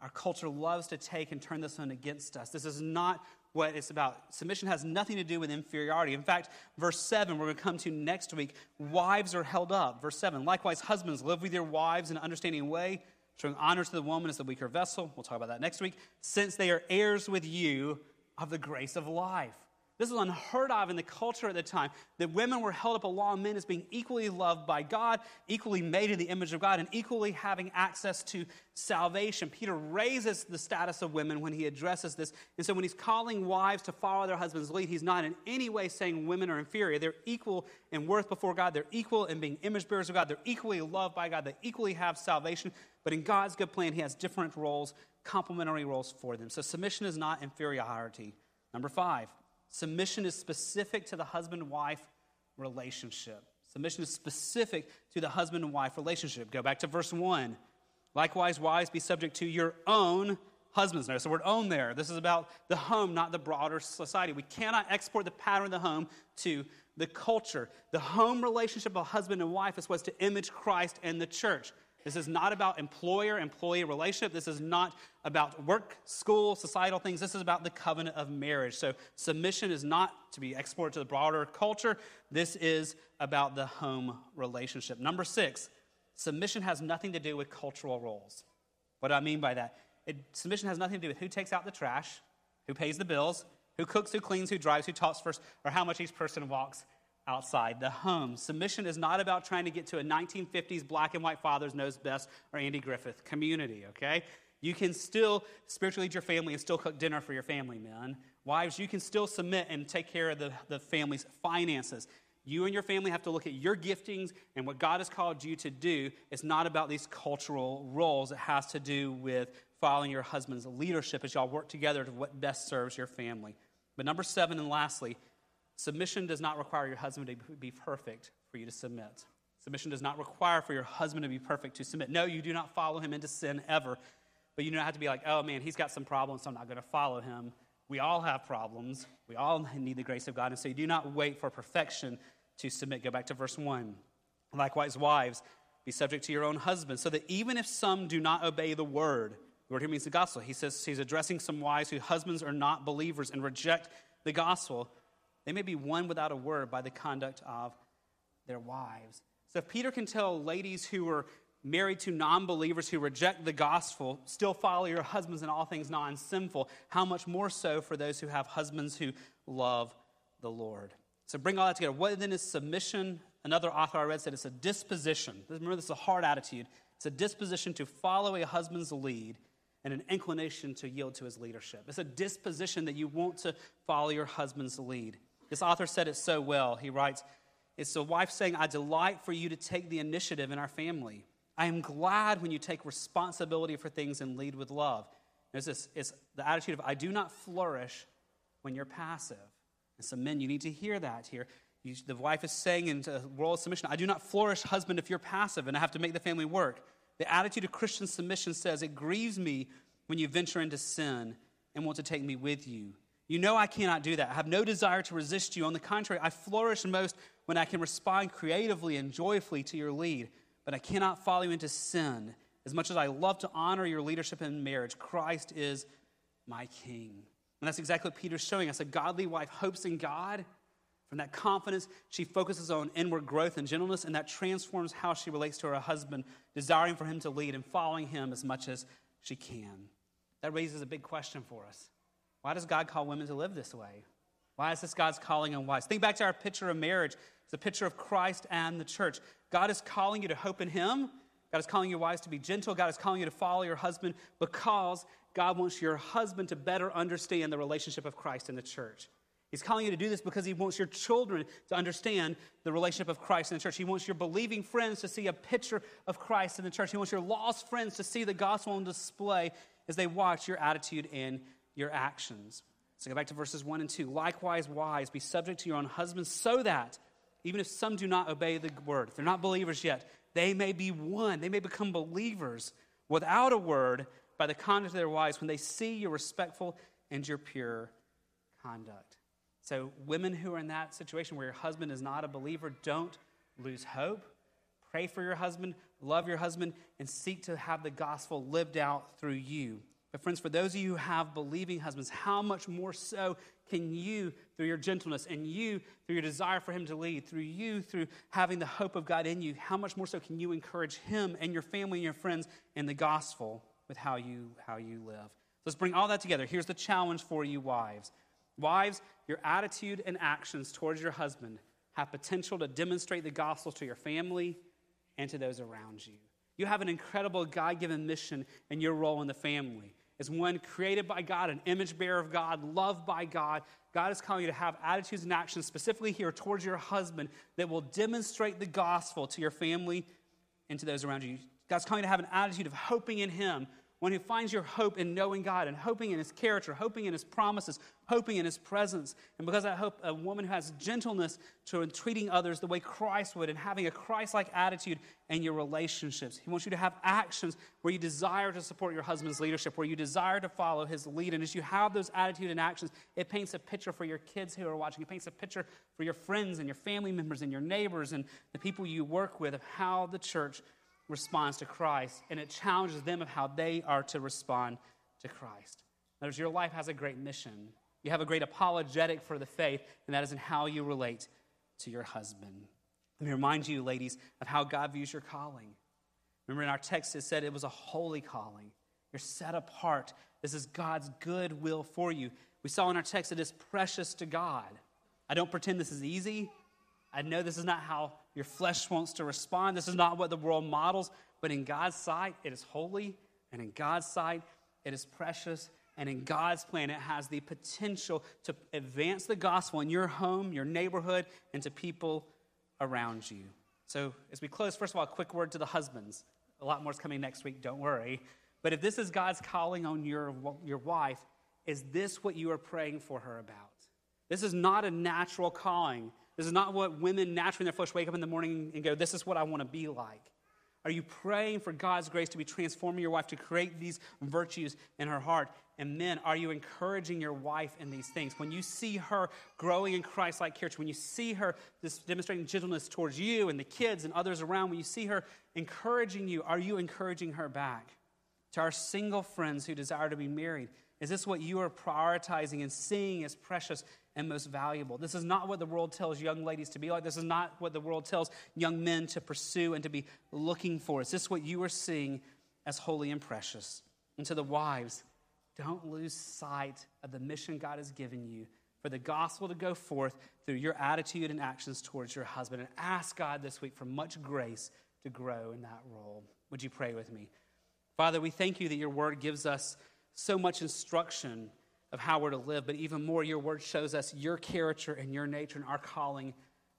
Our culture loves to take and turn this one against us. This is not what it's about. Submission has nothing to do with inferiority. In fact, verse 7, we're going to come to next week, wives are held up. Verse 7, likewise, husbands, live with your wives in an understanding way, showing honor to the woman as the weaker vessel. We'll talk about that next week, since they are heirs with you of the grace of life. This was unheard of in the culture at the time that women were held up along men as being equally loved by God, equally made in the image of God, and equally having access to salvation. Peter raises the status of women when he addresses this. And so when he's calling wives to follow their husband's lead, he's not in any way saying women are inferior. They're equal in worth before God, they're equal in being image bearers of God, they're equally loved by God, they equally have salvation. But in God's good plan, he has different roles, complementary roles for them. So submission is not inferiority. Number five, Submission is specific to the husband wife relationship. Submission is specific to the husband and wife relationship. Go back to verse 1. Likewise, wives, be subject to your own husbands. Notice the word own there. This is about the home, not the broader society. We cannot export the pattern of the home to the culture. The home relationship of husband and wife is what's to image Christ and the church. This is not about employer employee relationship. This is not about work, school, societal things. This is about the covenant of marriage. So, submission is not to be exported to the broader culture. This is about the home relationship. Number six, submission has nothing to do with cultural roles. What do I mean by that? It, submission has nothing to do with who takes out the trash, who pays the bills, who cooks, who cleans, who drives, who talks first, or how much each person walks outside the home. Submission is not about trying to get to a 1950s black and white fathers knows best or Andy Griffith community, okay? You can still spiritually lead your family and still cook dinner for your family, men. Wives, you can still submit and take care of the, the family's finances. You and your family have to look at your giftings and what God has called you to do. It's not about these cultural roles. It has to do with following your husband's leadership as y'all work together to what best serves your family. But number seven, and lastly, Submission does not require your husband to be perfect for you to submit. Submission does not require for your husband to be perfect to submit. No, you do not follow him into sin ever. But you don't have to be like, oh man, he's got some problems, so I'm not going to follow him. We all have problems. We all need the grace of God. And so you do not wait for perfection to submit. Go back to verse 1. Likewise, wives, be subject to your own husbands, so that even if some do not obey the word, the word here means the gospel. He says he's addressing some wives whose husbands are not believers and reject the gospel. They may be won without a word by the conduct of their wives. So if Peter can tell ladies who are married to non believers who reject the gospel, still follow your husbands in all things non sinful, how much more so for those who have husbands who love the Lord? So bring all that together. What then is submission? Another author I read said it's a disposition. Remember, this is a hard attitude. It's a disposition to follow a husband's lead and an inclination to yield to his leadership. It's a disposition that you want to follow your husband's lead. This author said it so well. He writes, It's the wife saying, I delight for you to take the initiative in our family. I am glad when you take responsibility for things and lead with love. There's this, it's the attitude of, I do not flourish when you're passive. And some men, you need to hear that here. You, the wife is saying in the world of submission, I do not flourish, husband, if you're passive and I have to make the family work. The attitude of Christian submission says, It grieves me when you venture into sin and want to take me with you. You know I cannot do that. I have no desire to resist you. On the contrary, I flourish most when I can respond creatively and joyfully to your lead, but I cannot follow you into sin. As much as I love to honor your leadership in marriage, Christ is my king. And that's exactly what Peter's showing us. A godly wife hopes in God. From that confidence, she focuses on inward growth and gentleness, and that transforms how she relates to her husband, desiring for him to lead and following him as much as she can. That raises a big question for us. Why does God call women to live this way? Why is this God's calling on wives? Think back to our picture of marriage. It's a picture of Christ and the church. God is calling you to hope in Him. God is calling your wives to be gentle. God is calling you to follow your husband because God wants your husband to better understand the relationship of Christ and the church. He's calling you to do this because he wants your children to understand the relationship of Christ in the church. He wants your believing friends to see a picture of Christ in the church. He wants your lost friends to see the gospel on display as they watch your attitude and your actions. So go back to verses 1 and 2. Likewise, wives, be subject to your own husbands, so that, even if some do not obey the word, if they're not believers yet, they may be won. They may become believers without a word by the conduct of their wives when they see your respectful and your pure conduct. So, women who are in that situation where your husband is not a believer, don't lose hope. Pray for your husband, love your husband, and seek to have the gospel lived out through you. But, friends, for those of you who have believing husbands, how much more so can you, through your gentleness, and you, through your desire for him to lead, through you, through having the hope of God in you, how much more so can you encourage him and your family and your friends in the gospel with how you, how you live? Let's bring all that together. Here's the challenge for you, wives. Wives, your attitude and actions towards your husband have potential to demonstrate the gospel to your family and to those around you. You have an incredible God given mission in your role in the family. As one created by God, an image bearer of God, loved by God, God is calling you to have attitudes and actions, specifically here towards your husband, that will demonstrate the gospel to your family and to those around you. God's calling you to have an attitude of hoping in Him, one who finds your hope in knowing God and hoping in His character, hoping in His promises, hoping in His presence. And because I hope a woman who has gentleness to treating others the way Christ would and having a Christ like attitude in your relationships. He wants you to have actions where you desire to support your husband's leadership, where you desire to follow his lead. And as you have those attitude and actions, it paints a picture for your kids who are watching. It paints a picture for your friends and your family members and your neighbors and the people you work with of how the church responds to Christ, and it challenges them of how they are to respond to Christ. In other words, your life has a great mission. You have a great apologetic for the faith, and that is in how you relate to your husband. Let me remind you, ladies, of how God views your calling. Remember in our text, it said it was a holy calling. You're set apart. This is God's good will for you. We saw in our text it is precious to God. I don't pretend this is easy. I know this is not how your flesh wants to respond. This is not what the world models, but in God's sight, it is holy, and in God's sight, it is precious, and in God's plan, it has the potential to advance the gospel in your home, your neighborhood, and to people around you. So, as we close, first of all, a quick word to the husbands. A lot more is coming next week, don't worry. But if this is God's calling on your, your wife, is this what you are praying for her about? This is not a natural calling. This is not what women naturally in their flesh wake up in the morning and go, This is what I want to be like. Are you praying for God's grace to be transforming your wife to create these virtues in her heart? And men, are you encouraging your wife in these things? When you see her growing in Christ like character, when you see her demonstrating gentleness towards you and the kids and others around, when you see her encouraging you, are you encouraging her back? To our single friends who desire to be married, is this what you are prioritizing and seeing as precious and most valuable? This is not what the world tells young ladies to be like. This is not what the world tells young men to pursue and to be looking for. Is this what you are seeing as holy and precious? And to the wives, don't lose sight of the mission God has given you for the gospel to go forth through your attitude and actions towards your husband. And ask God this week for much grace to grow in that role. Would you pray with me? Father, we thank you that your word gives us so much instruction of how we're to live, but even more, your word shows us your character and your nature and our calling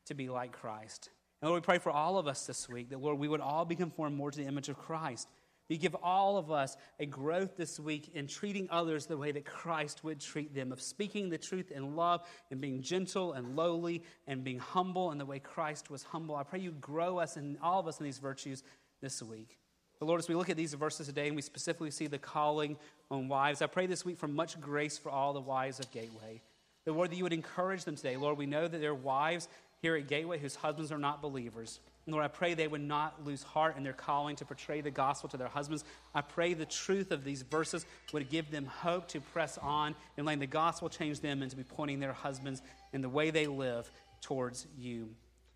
to be like Christ. And Lord, we pray for all of us this week that, Lord, we would all be conformed more to the image of Christ. You give all of us a growth this week in treating others the way that Christ would treat them, of speaking the truth in love and being gentle and lowly and being humble in the way Christ was humble. I pray you grow us and all of us in these virtues this week. But Lord, as we look at these verses today and we specifically see the calling on wives, I pray this week for much grace for all the wives of Gateway. The Lord, that you would encourage them today. Lord, we know that there are wives here at Gateway whose husbands are not believers. Lord, I pray they would not lose heart in their calling to portray the gospel to their husbands. I pray the truth of these verses would give them hope to press on and letting the gospel change them and to be pointing their husbands in the way they live towards you.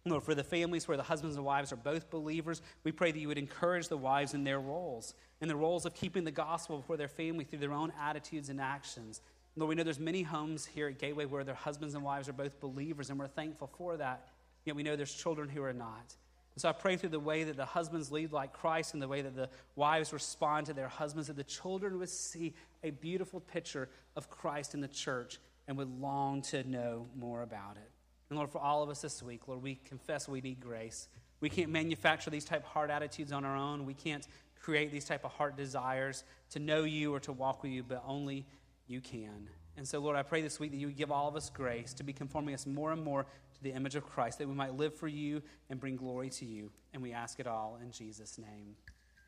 Lord, for the families where the husbands and wives are both believers, we pray that you would encourage the wives in their roles, in the roles of keeping the gospel before their family through their own attitudes and actions. Lord, we know there's many homes here at Gateway where their husbands and wives are both believers, and we're thankful for that. yet we know there's children who are not. And so I pray through the way that the husbands lead like Christ and the way that the wives respond to their husbands, that the children would see a beautiful picture of Christ in the church and would long to know more about it. And Lord, for all of us this week, Lord, we confess we need grace. We can't manufacture these type of heart attitudes on our own. We can't create these type of heart desires to know you or to walk with you, but only you can. And so, Lord, I pray this week that you would give all of us grace to be conforming us more and more to the image of Christ, that we might live for you and bring glory to you. And we ask it all in Jesus' name.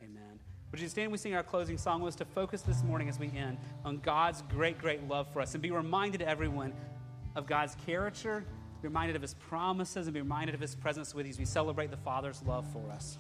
Amen. Would you stand? We sing our closing song was to focus this morning as we end on God's great, great love for us and be reminded everyone of God's character, reminded of his promises, and be reminded of his presence with you as we celebrate the Father's love for us.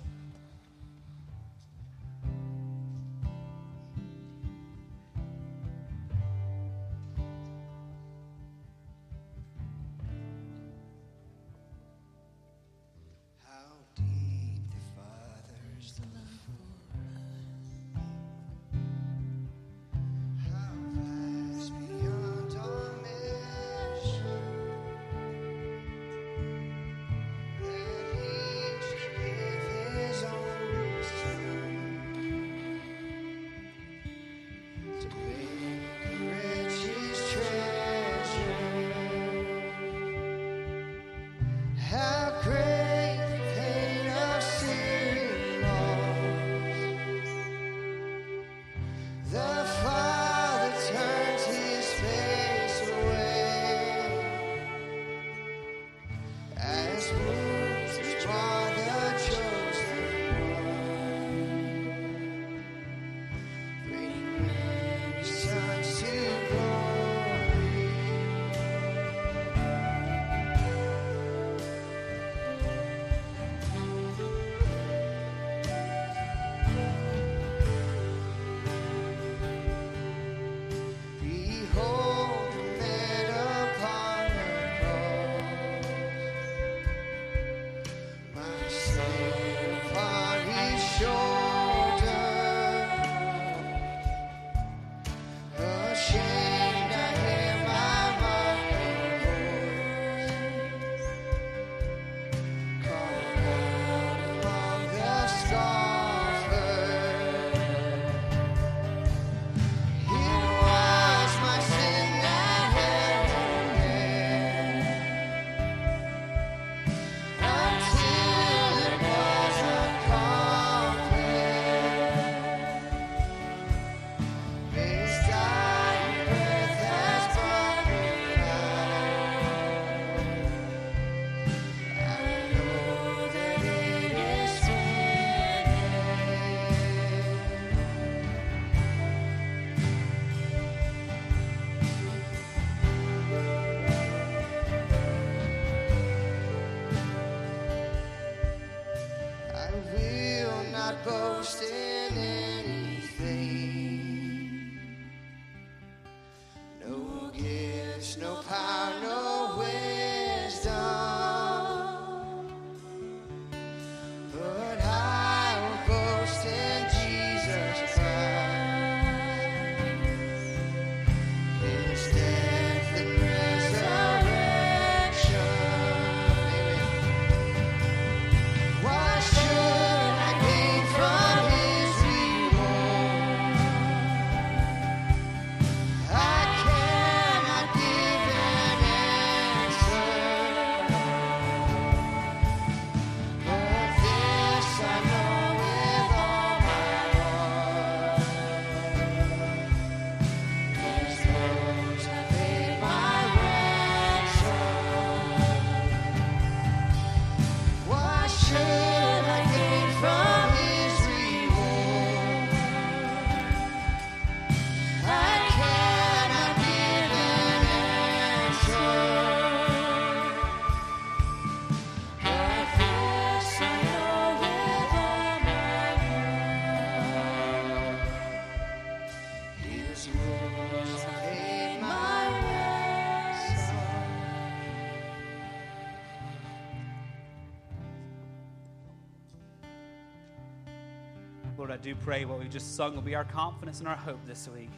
Do pray what we've just sung will be our confidence and our hope this week.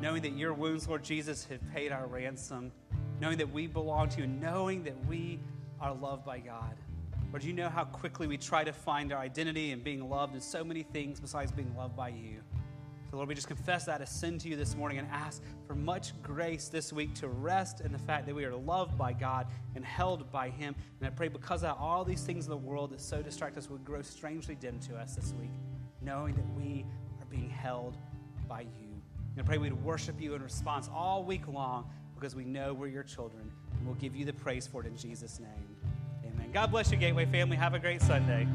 Knowing that your wounds, Lord Jesus, have paid our ransom. Knowing that we belong to you. Knowing that we are loved by God? Lord, you know how quickly we try to find our identity in being loved in so many things besides being loved by you. So, Lord, we just confess that as sin to you this morning and ask for much grace this week to rest in the fact that we are loved by God and held by Him. And I pray because of all these things in the world that so distract us would grow strangely dim to us this week, knowing that we are being held by you. I pray we'd worship you in response all week long because we know we're your children. And we'll give you the praise for it in Jesus' name. Amen. God bless you, Gateway family. Have a great Sunday.